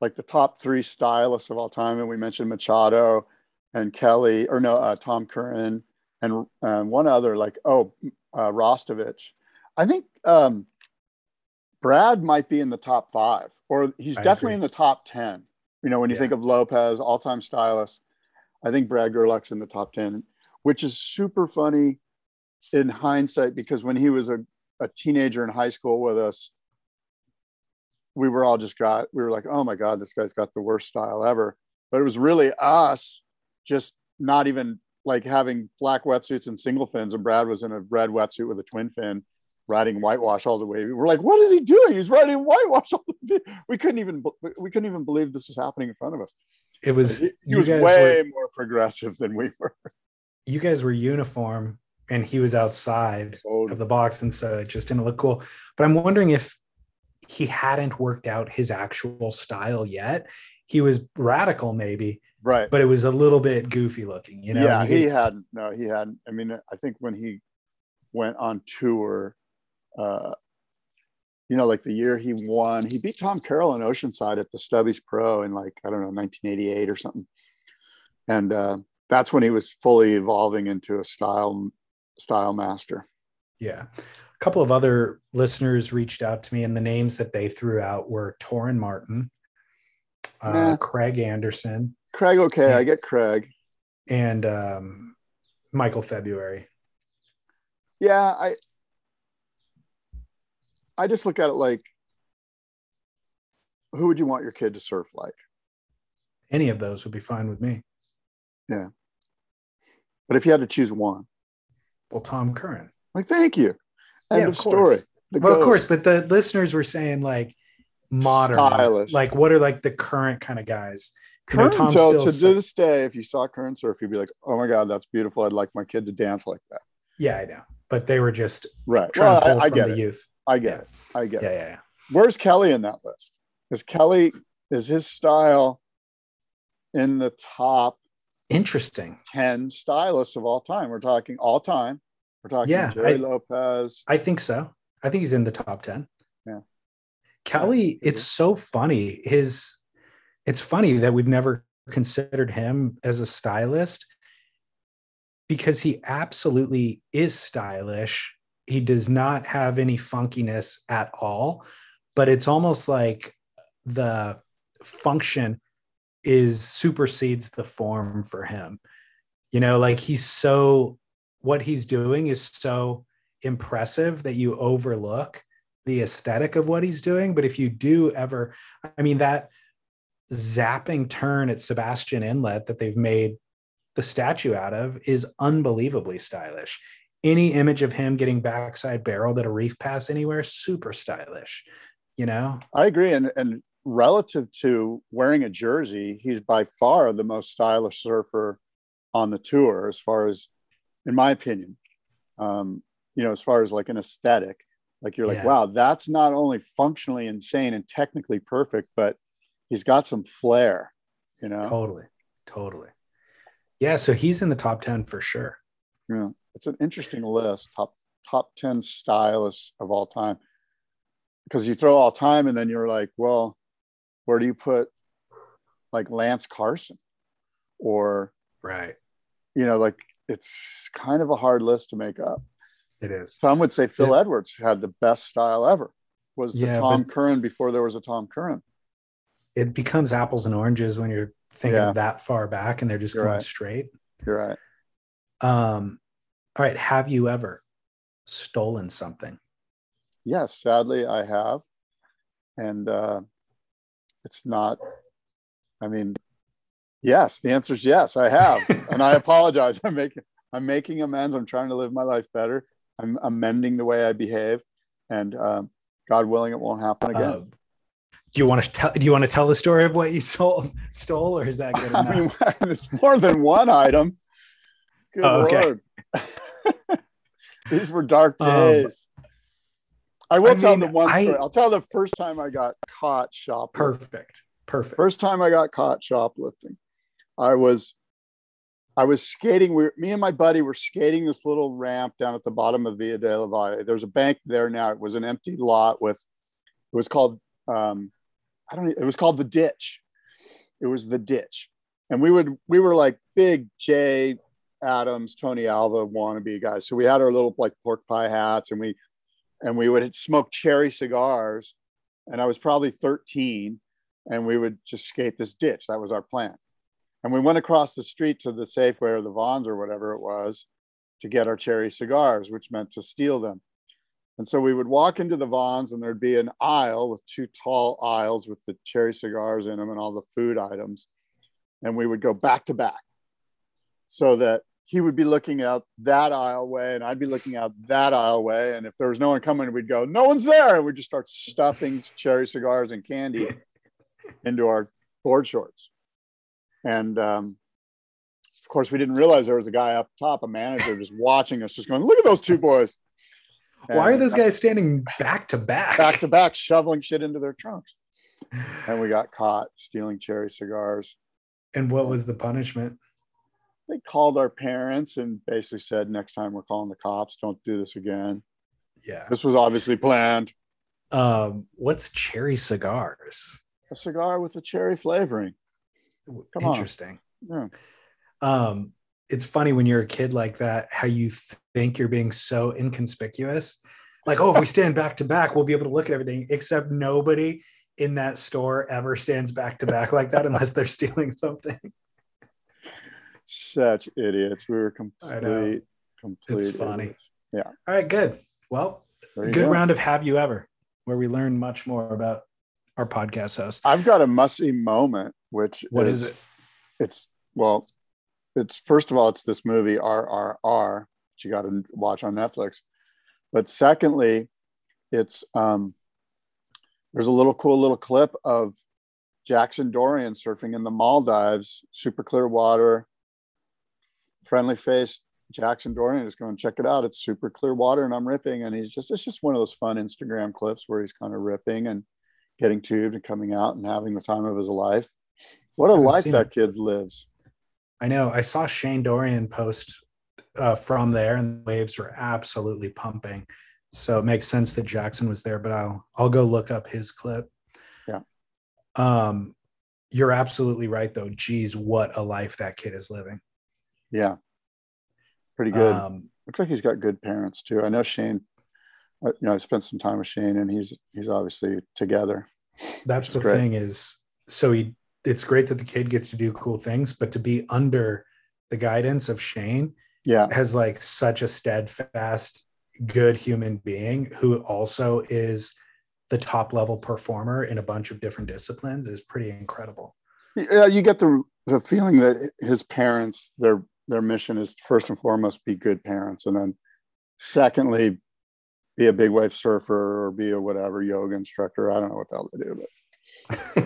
Speaker 2: like the top three stylists of all time, and we mentioned Machado and Kelly, or no, uh, Tom Curren, and um, one other, like oh, uh, Rastovich. I think um, Brad might be in the top five, or he's I definitely agree. in the top ten. You know, when you yeah. think of Lopez, all-time stylist, I think Brad Gerlach's in the top ten, which is super funny in hindsight because when he was a, a teenager in high school with us, we were all just got we were like oh my god this guy's got the worst style ever but it was really us just not even like having black wetsuits and single fins and brad was in a red wetsuit with a twin fin riding whitewash all the way. We're like, what is he doing? He's riding whitewash all the way. [laughs] We couldn't even we couldn't even believe this was happening in front of us.
Speaker 1: It was
Speaker 2: he, he was way were, more progressive than we were. [laughs]
Speaker 1: You guys were uniform and he was outside totally. of the box, and so it just didn't look cool. But I'm wondering if he hadn't worked out his actual style yet. He was radical, maybe,
Speaker 2: right?
Speaker 1: But it was a little bit goofy looking, you know.
Speaker 2: Yeah, he, he had no, he hadn't. I mean, I think when he went on tour, uh, you know, like the year he won, he beat Tom Carroll in Oceanside at the Stubbies Pro in like I don't know 1988 or something, and uh, that's when he was fully evolving into a style style master.
Speaker 1: Yeah. A couple of other listeners reached out to me, and the names that they threw out were Torren Martyn, uh, Craig Anderson.
Speaker 2: Craig, okay, and, I get Craig.
Speaker 1: And um, Michael February.
Speaker 2: Yeah, I I just look at it like who would you want your kid to surf like?
Speaker 1: Any of those would be fine with me.
Speaker 2: Yeah. But if you had to choose one,
Speaker 1: well, Tom Curren.
Speaker 2: Like, thank you. End yeah, of, of story.
Speaker 1: The well, goat. of course, but the listeners were saying like modern, Stylish. like what are like the current kind of guys?
Speaker 2: Curren, you know, so to this day, if you saw Curren surf, you'd be like, "Oh my god, that's beautiful! I'd like my kid to dance like that."
Speaker 1: Yeah, I know, but they were just
Speaker 2: right. Trying well, to pull I, I
Speaker 1: from
Speaker 2: the
Speaker 1: it. youth.
Speaker 2: I get yeah. it. I get
Speaker 1: yeah,
Speaker 2: it.
Speaker 1: Yeah, yeah.
Speaker 2: Where's Kelly in that list? Is Kelly is his style in the top
Speaker 1: interesting
Speaker 2: 10 stylists of all time? We're talking all time. We're talking yeah, Gerry I, Lopez.
Speaker 1: I think so. I think he's in the top 10.
Speaker 2: Yeah.
Speaker 1: Kelly, it's so funny. His it's funny that we've never considered him as a stylist because he absolutely is stylish. He does not have any funkiness at all, but it's almost like the function is supersedes the form for him. You know, like he's so what he's doing is so impressive that you overlook the aesthetic of what he's doing. But if you do ever, I mean, that zapping turn at Sebastian Inlet that they've made the statue out of is unbelievably stylish. Any image of him getting backside barreled at a reef pass anywhere, super stylish. You know,
Speaker 2: I agree. And and relative to wearing a jersey, he's by far the most stylish surfer on the tour as far as in my opinion. Um, you know, as far as like an aesthetic, like you're like, yeah. wow, that's not only functionally insane and technically perfect, but he's got some flair, you know?
Speaker 1: Totally. Totally. Yeah. So he's in the top 10 for sure.
Speaker 2: Yeah. It's an interesting list. Top, top 10 stylists of all time. Because you throw all time and then you're like, well, where do you put like Lance Carson or,
Speaker 1: right.
Speaker 2: You know, like it's kind of a hard list to make up.
Speaker 1: It is.
Speaker 2: Some would say Phil yeah. Edwards had the best style ever. Was the yeah, Tom Curren before there was a Tom Curren
Speaker 1: It becomes apples and oranges when you're thinking yeah. that far back and they're just you're going right. straight.
Speaker 2: You're right.
Speaker 1: Um, all right. Have you ever stolen something?
Speaker 2: Yes, sadly, I have. And uh, it's not, I mean, Yes, the answer is yes. I have, [laughs] and I apologize. I'm making I'm making amends. I'm trying to live my life better. I'm amending the way I behave, and um, God willing, it won't happen again. Uh,
Speaker 1: do you want to tell? Do you want to tell the story of what you [laughs] stole, stole, or is that good enough? [laughs] I mean,
Speaker 2: it's more than one item. Good oh, okay. [laughs] These were dark um, days. Um, I will I tell mean, the one story. I, will tell the first time I got caught shoplifting.
Speaker 1: Perfect. Perfect.
Speaker 2: First time I got caught shoplifting. I was I was skating. We, me and my buddy were skating this little ramp down at the bottom of Via de la Valle. There's a bank there now. It was an empty lot with. It was called. Um, I don't. It was called the ditch. It was the ditch, and we would we were like big Jay Adams, Tony Alva wannabe guys. So we had our little like pork pie hats, and we and we would smoke cherry cigars. And I was probably 13, and we would just skate this ditch. That was our plan. And we went across the street to the Safeway or the Vons or whatever it was to get our cherry cigars, which meant to steal them. And so we would walk into the Vons and there'd be an aisle with two tall aisles with the cherry cigars in them and all the food items. And we would go back to back so that he would be looking out that aisle way, and I'd be looking out that aisle way. And if there was no one coming, we'd go, "No one's there," and we'd just start stuffing [laughs] cherry cigars and candy [laughs] into our board shorts. And um, of course, we didn't realize there was a guy up top, a manager, just watching us, just going, "Look at those two boys."
Speaker 1: Why are those guys standing back to back?
Speaker 2: back to back, [laughs] shoveling shit into their trunks? And we got caught stealing cherry cigars.
Speaker 1: And what was the punishment?
Speaker 2: They called our parents and basically said, "Next time we're calling the cops. Don't do this again."
Speaker 1: Yeah.
Speaker 2: This was obviously planned.
Speaker 1: Um, what's cherry cigars?
Speaker 2: A cigar with a cherry flavoring. Come on.
Speaker 1: Interesting.
Speaker 2: Yeah.
Speaker 1: Um, it's funny when you're a kid like that, how you think you're being so inconspicuous. Like, oh, if we stand back to back, we'll be able to look at everything, except nobody in that store ever stands back to back like that unless they're stealing something.
Speaker 2: Such idiots. We were complete, complete.
Speaker 1: It's funny.
Speaker 2: idiots. Yeah.
Speaker 1: All right, good. Well, good
Speaker 2: go.
Speaker 1: round of Have You Ever, where we learn much more about our podcast host.
Speaker 2: I've got a must see moment, which
Speaker 1: What is it?
Speaker 2: It's well, it's first of all, it's this movie RRR, which you got to watch on Netflix. But secondly, it's um, there's a little cool little clip of Jackson Dorian surfing in the Maldives, super clear water, friendly face. Jackson Dorian is going to check it out. It's super clear water, and I'm ripping, and he's just it's just one of those fun Instagram clips where he's kind of ripping and getting tubed and coming out and having the time of his life. What a life that
Speaker 1: it.
Speaker 2: kid lives.
Speaker 1: I know. I saw Shane Dorian post uh, from there, and the waves were absolutely pumping. So it makes sense that Jackson was there. But I'll I'll go look up his clip.
Speaker 2: Yeah.
Speaker 1: Um, you're absolutely right, though. Geez, what a life that kid is living.
Speaker 2: Yeah, pretty good.
Speaker 1: Um,
Speaker 2: Looks like he's got good parents too. I know Shane. uh, You know, I spent some time with Shane, and he's he's obviously together.
Speaker 1: that's the
Speaker 2: Great.
Speaker 1: thing is, so he. It's great that the kid gets to do cool things, but to be under the guidance of Shane
Speaker 2: Yeah,
Speaker 1: has like such a steadfast good human being who also is the top level performer in a bunch of different disciplines is pretty incredible
Speaker 2: yeah. You get the the feeling that his parents, their their mission is first and foremost be good parents, and then secondly, be a big wave surfer or be a whatever yoga instructor. I don't know what the hell they do,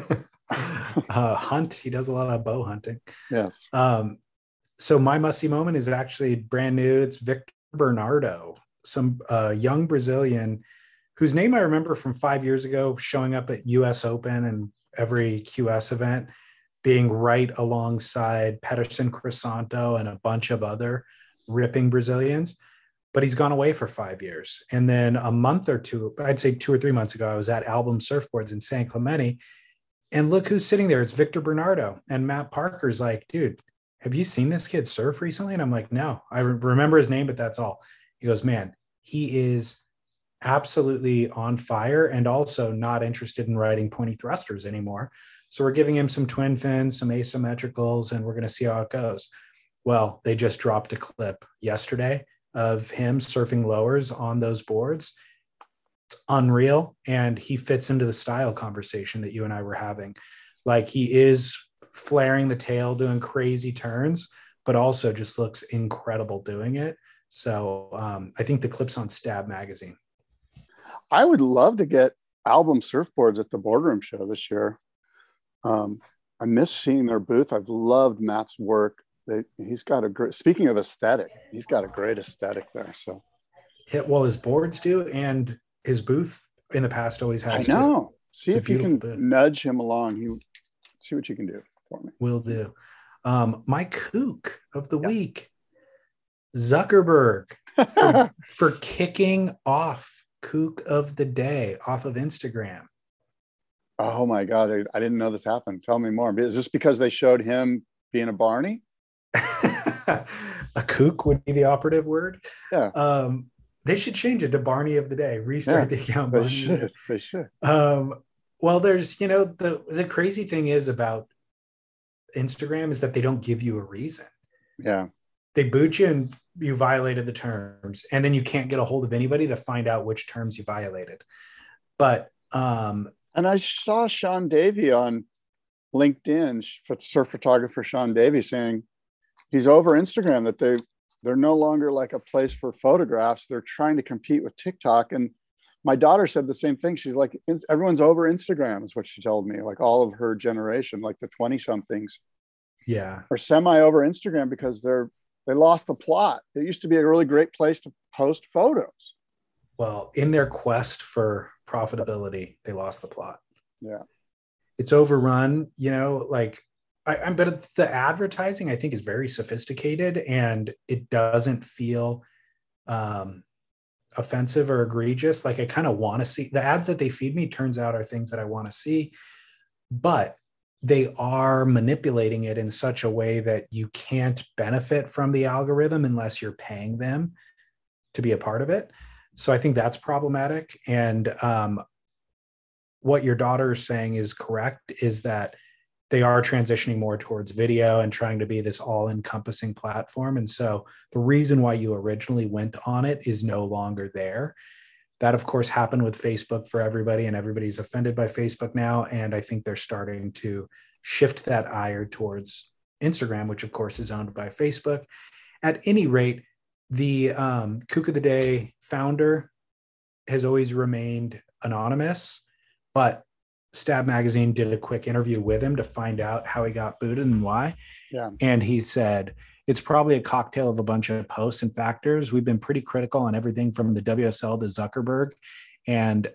Speaker 2: but [laughs]
Speaker 1: uh, hunt. He does a lot of bow hunting.
Speaker 2: Yes,
Speaker 1: um, so my must see moment is actually brand new. It's victor bernardo some uh, young brazilian whose name i remember from five years ago showing up at us open and every qs event being right alongside Peterson Crisanto and a bunch of other ripping Brazilians. But he's gone away for five years. And then a month or two, I'd say two or three months ago, I was at Album Surfboards in San Clemente. And look who's sitting there. It's Victor Bernardo. And Matt Parker's like, dude, have you seen this kid surf recently? And I'm like, no, I re- remember his name, but that's all. He goes, man, he is absolutely on fire and also not interested in riding pointy thrusters anymore. So we're giving him some twin fins, some asymmetricals, and we're going to see how it goes. Well, they just dropped a clip yesterday of him surfing lowers on those boards. It's unreal. And he fits into the style conversation that you and I were having. Like he is flaring the tail, doing crazy turns, but also just looks incredible doing it. So um, I think the clip's on Stab Magazine.
Speaker 2: I would love to get album surfboards at the boardroom show this year. Um, I miss seeing their booth. I've loved Matt's work. They, he's got a great. Speaking of aesthetic, he's got a great aesthetic there. So
Speaker 1: Hit well his boards do, and his booth in the past always
Speaker 2: I
Speaker 1: has. too.
Speaker 2: know. See
Speaker 1: It's
Speaker 2: if you can
Speaker 1: booth.
Speaker 2: nudge him along. He see what you can do for me.
Speaker 1: Will do. Um, my kook of the week, Zuckerberg, [laughs] for, for kicking off kook of the day off of Instagram.
Speaker 2: Oh my god, I, I didn't know this happened. Tell me more. Is this because they showed him being a Barney? [laughs]
Speaker 1: a kook would be the operative word.
Speaker 2: Yeah.
Speaker 1: Um, they should change it to Barney of the day. Restart
Speaker 2: Yeah,
Speaker 1: the account.
Speaker 2: They
Speaker 1: Barney
Speaker 2: should. They should.
Speaker 1: Um, well, there's, you know, the the crazy thing is about Instagram is that they don't give you a reason.
Speaker 2: Yeah.
Speaker 1: They boot you and you violated the terms, and then you can't get a hold of anybody to find out which terms you violated. But um,
Speaker 2: And I saw Sean Davey on LinkedIn, surf photographer Sean Davey, saying he's over Instagram that they they're no longer like a place for photographs. They're trying to compete with TikTok. And my daughter said the same thing. She's like, everyone's over Instagram, is what she told me. Like all of her generation, like the 20 somethings.
Speaker 1: Yeah.
Speaker 2: Are semi over Instagram because they're they lost the plot. It used to be a really great place to post photos.
Speaker 1: Well, in their quest for profitability, they lost the plot.
Speaker 2: Yeah.
Speaker 1: It's overrun, you know, like I, I but the advertising I think is very sophisticated and it doesn't feel um offensive or egregious. Like I kind of want to see the ads that they feed me turns out are things that I want to see, but they are manipulating it in such a way that you can't benefit from the algorithm unless you're paying them to be a part of it. So I think that's problematic. And um, what your daughter is saying is correct is that they are transitioning more towards video and trying to be this all encompassing platform. And so the reason why you originally went on it is no longer there. That, of course, happened with Facebook for everybody, and everybody's offended by Facebook now. And I think they're starting to shift that ire towards Instagram, which, of course, is owned by Facebook. At any rate, the um, Kook of the Day founder has always remained anonymous, but Stab Magazine did a quick interview with him to find out how he got booted and why.
Speaker 2: Yeah.
Speaker 1: And he said, it's probably a cocktail of a bunch of posts and factors. We've been pretty critical on everything from the WSL to Zuckerberg and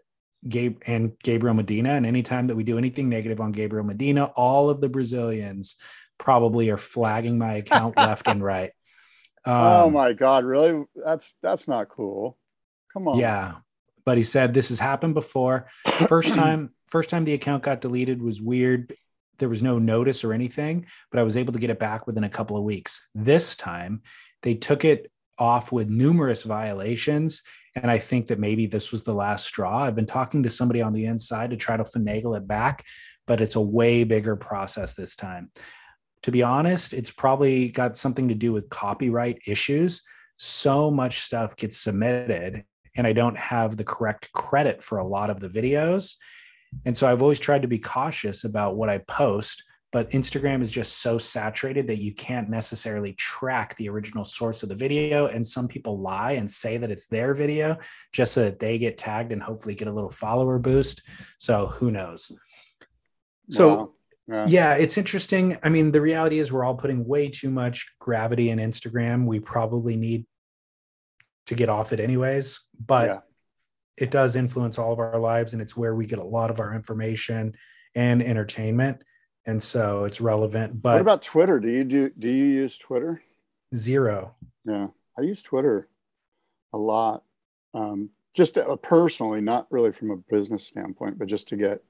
Speaker 1: Gabe and Gabriel Medina. And anytime that we do anything negative on Gabriel Medina, all of the Brazilians probably are flagging my account left and right. [laughs]
Speaker 2: Um, oh my God, really? That's that's not cool. Come on.
Speaker 1: Yeah. But he said this has happened before. [coughs] First time, first time the account got deleted was weird there was no notice or anything, but I was able to get it back within a couple of weeks. This time, they took it off with numerous violations. And I think that maybe this was the last straw. I've been talking to somebody on the inside to try to finagle it back, but it's a way bigger process this time. To be honest, it's probably got something to do with copyright issues. So much stuff gets submitted, and I don't have the correct credit for a lot of the videos. And so I've always tried to be cautious about what I post, but Instagram is just so saturated that you can't necessarily track the original source of the video. And some people lie and say that it's their video just so that they get tagged and hopefully get a little follower boost. So who knows? So, wow. Yeah. yeah. it's interesting. I mean, the reality is we're all putting way too much gravity in Instagram. We probably need to get off it anyways, but yeah it does influence all of our lives and it's where we get a lot of our information and entertainment and so it's relevant but
Speaker 2: what about twitter do you do do you use twitter
Speaker 1: zero
Speaker 2: yeah i use twitter a lot um, just uh, personally not really from a business standpoint but just to get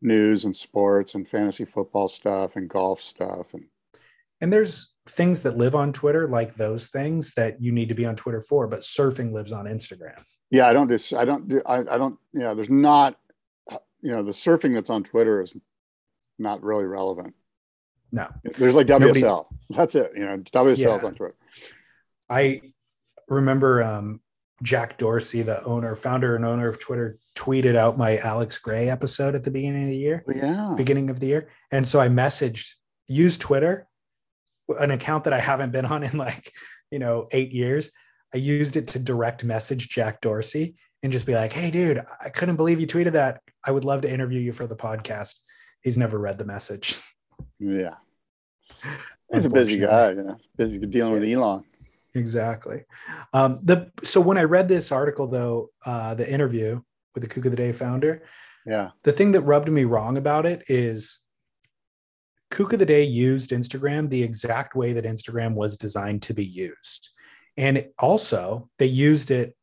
Speaker 2: news and sports and fantasy football stuff and golf stuff and
Speaker 1: and there's things that live on twitter like those things that you need to be on twitter for but surfing lives on instagram
Speaker 2: yeah, I don't just I don't do I, I don't yeah. There's not you know the surfing that's on Twitter is not really relevant.
Speaker 1: No,
Speaker 2: there's like WSL. Nobody, that's it. You know, WSL's yeah. on Twitter.
Speaker 1: I remember um, Jack Dorsey, the owner, founder, and owner of Twitter, tweeted out my Alex Gray episode at the beginning of the year.
Speaker 2: Oh, yeah,
Speaker 1: beginning of the year, and so I messaged use Twitter, an account that I haven't been on in like you know eight years. I used it to direct message Jack Dorsey and just be like, hey, dude, I couldn't believe you tweeted that. I would love to interview you for the podcast. He's never read the message.
Speaker 2: Yeah. [laughs] He's a busy guy. Yeah. Busy dealing yeah. with Elon.
Speaker 1: Exactly. Um, the so when I read this article though, uh, the interview with the Kook of the Day founder,
Speaker 2: yeah,
Speaker 1: the thing that rubbed me wrong about it is Kook of the Day used Instagram the exact way that Instagram was designed to be used. And also, they used it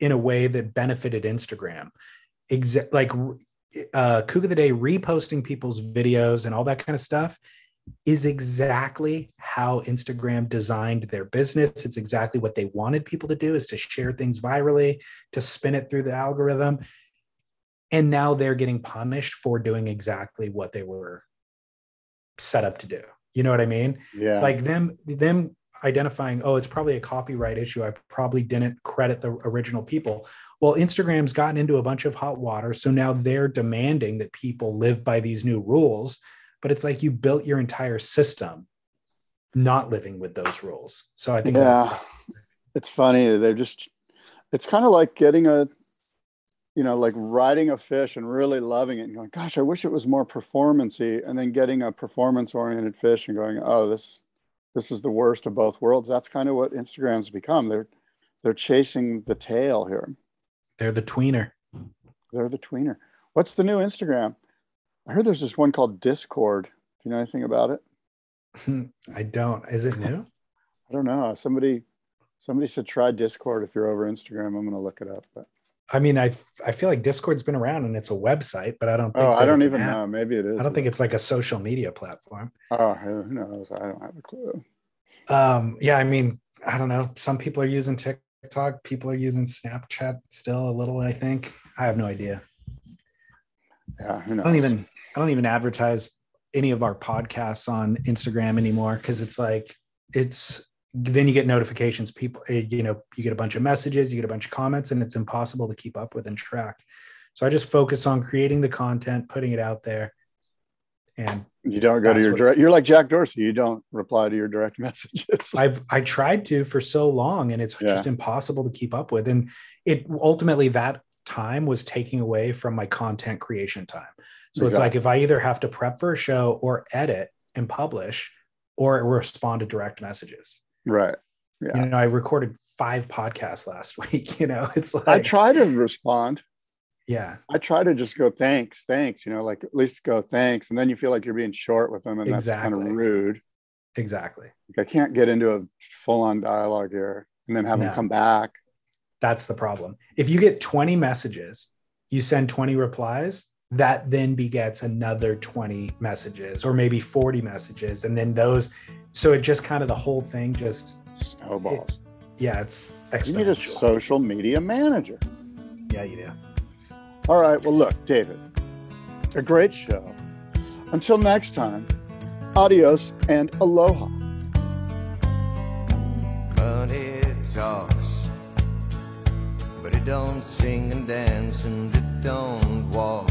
Speaker 1: in a way that benefited Instagram. Exa- like uh, Kook of the Day reposting people's videos and all that kind of stuff is exactly how Instagram designed their business. It's exactly what they wanted people to do is to share things virally, to spin it through the algorithm. And now they're getting punished for doing exactly what they were set up to do. You know what I mean?
Speaker 2: Yeah.
Speaker 1: Like them them identifying, oh, it's probably a copyright issue. I probably didn't credit the original people. Well, Instagram's gotten into a bunch of hot water. So now they're demanding that people live by these new rules. But it's like you built your entire system not living with those rules. So I think
Speaker 2: yeah, it's funny. They're just, it's kind of like getting a, you know, like riding a fish and really loving it and going, gosh, I wish it was more performancy. And then getting a performance oriented fish and going, oh, this, this is the worst of both worlds. That's kind of what Instagram's become. They're, they're chasing the tail here.
Speaker 1: They're the tweener.
Speaker 2: They're the tweener. What's the new Instagram? I heard there's this one called Discord. Do you know anything about it? [laughs]
Speaker 1: I don't. Is it new? [laughs]
Speaker 2: I don't know. Somebody somebody said try Discord if you're over Instagram. I'm going to look it up. But
Speaker 1: I mean, I I feel like Discord's been around and it's a website, but I don't.
Speaker 2: oh, I don't even app. know. Maybe it is.
Speaker 1: I don't think it's like a social media platform.
Speaker 2: Oh, who knows? I don't have a clue.
Speaker 1: Um. Yeah. I mean, I don't know. Some people are using TikTok. People are using Snapchat still a little. I think. I have no idea.
Speaker 2: Yeah. I
Speaker 1: don't even. I don't even advertise any of our podcasts on Instagram anymore because it's like it's then you get notifications people eh, you know you get a bunch of messages you get a bunch of comments and it's impossible to keep up with and track so i just focus on creating the content putting it out there and
Speaker 2: you don't go to your direct you're like jack dorsey you don't reply to your direct [laughs] messages
Speaker 1: i've i tried to for so long and it's yeah. just impossible to keep up with and it ultimately that time was taking away from my content creation time so exactly. it's like if I either have to prep for a show or edit and publish or respond to direct messages.
Speaker 2: Right.
Speaker 1: Yeah. You know, I recorded five podcasts last [laughs] week. You know, it's like
Speaker 2: I try to respond.
Speaker 1: Yeah.
Speaker 2: I try to just go thanks, thanks, you know, like at least go thanks. And then you feel like you're being short with them and exactly. that's kind of rude.
Speaker 1: Exactly.
Speaker 2: Like I can't get into a full on dialogue here and then have no. them come back.
Speaker 1: That's the problem. If you get 20 messages, you send 20 replies, that then begets another 20 messages or maybe 40 messages. And then those so it just kind of the whole thing just
Speaker 2: snowballs. it,
Speaker 1: yeah it's
Speaker 2: you need a social media manager.
Speaker 1: Yeah you do.
Speaker 2: All right well look david a great show. Until next time adios and aloha.
Speaker 4: Money talks but don't sing and dance and it don't walk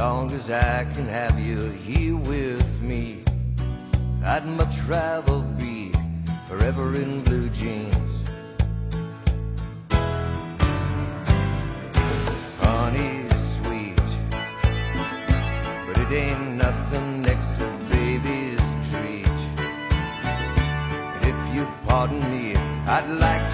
Speaker 4: long as I can have you here with me, I'd much rather be forever in blue jeans. Honey's sweet, but it ain't nothing next to baby's treat. And if you pardon me, I'd like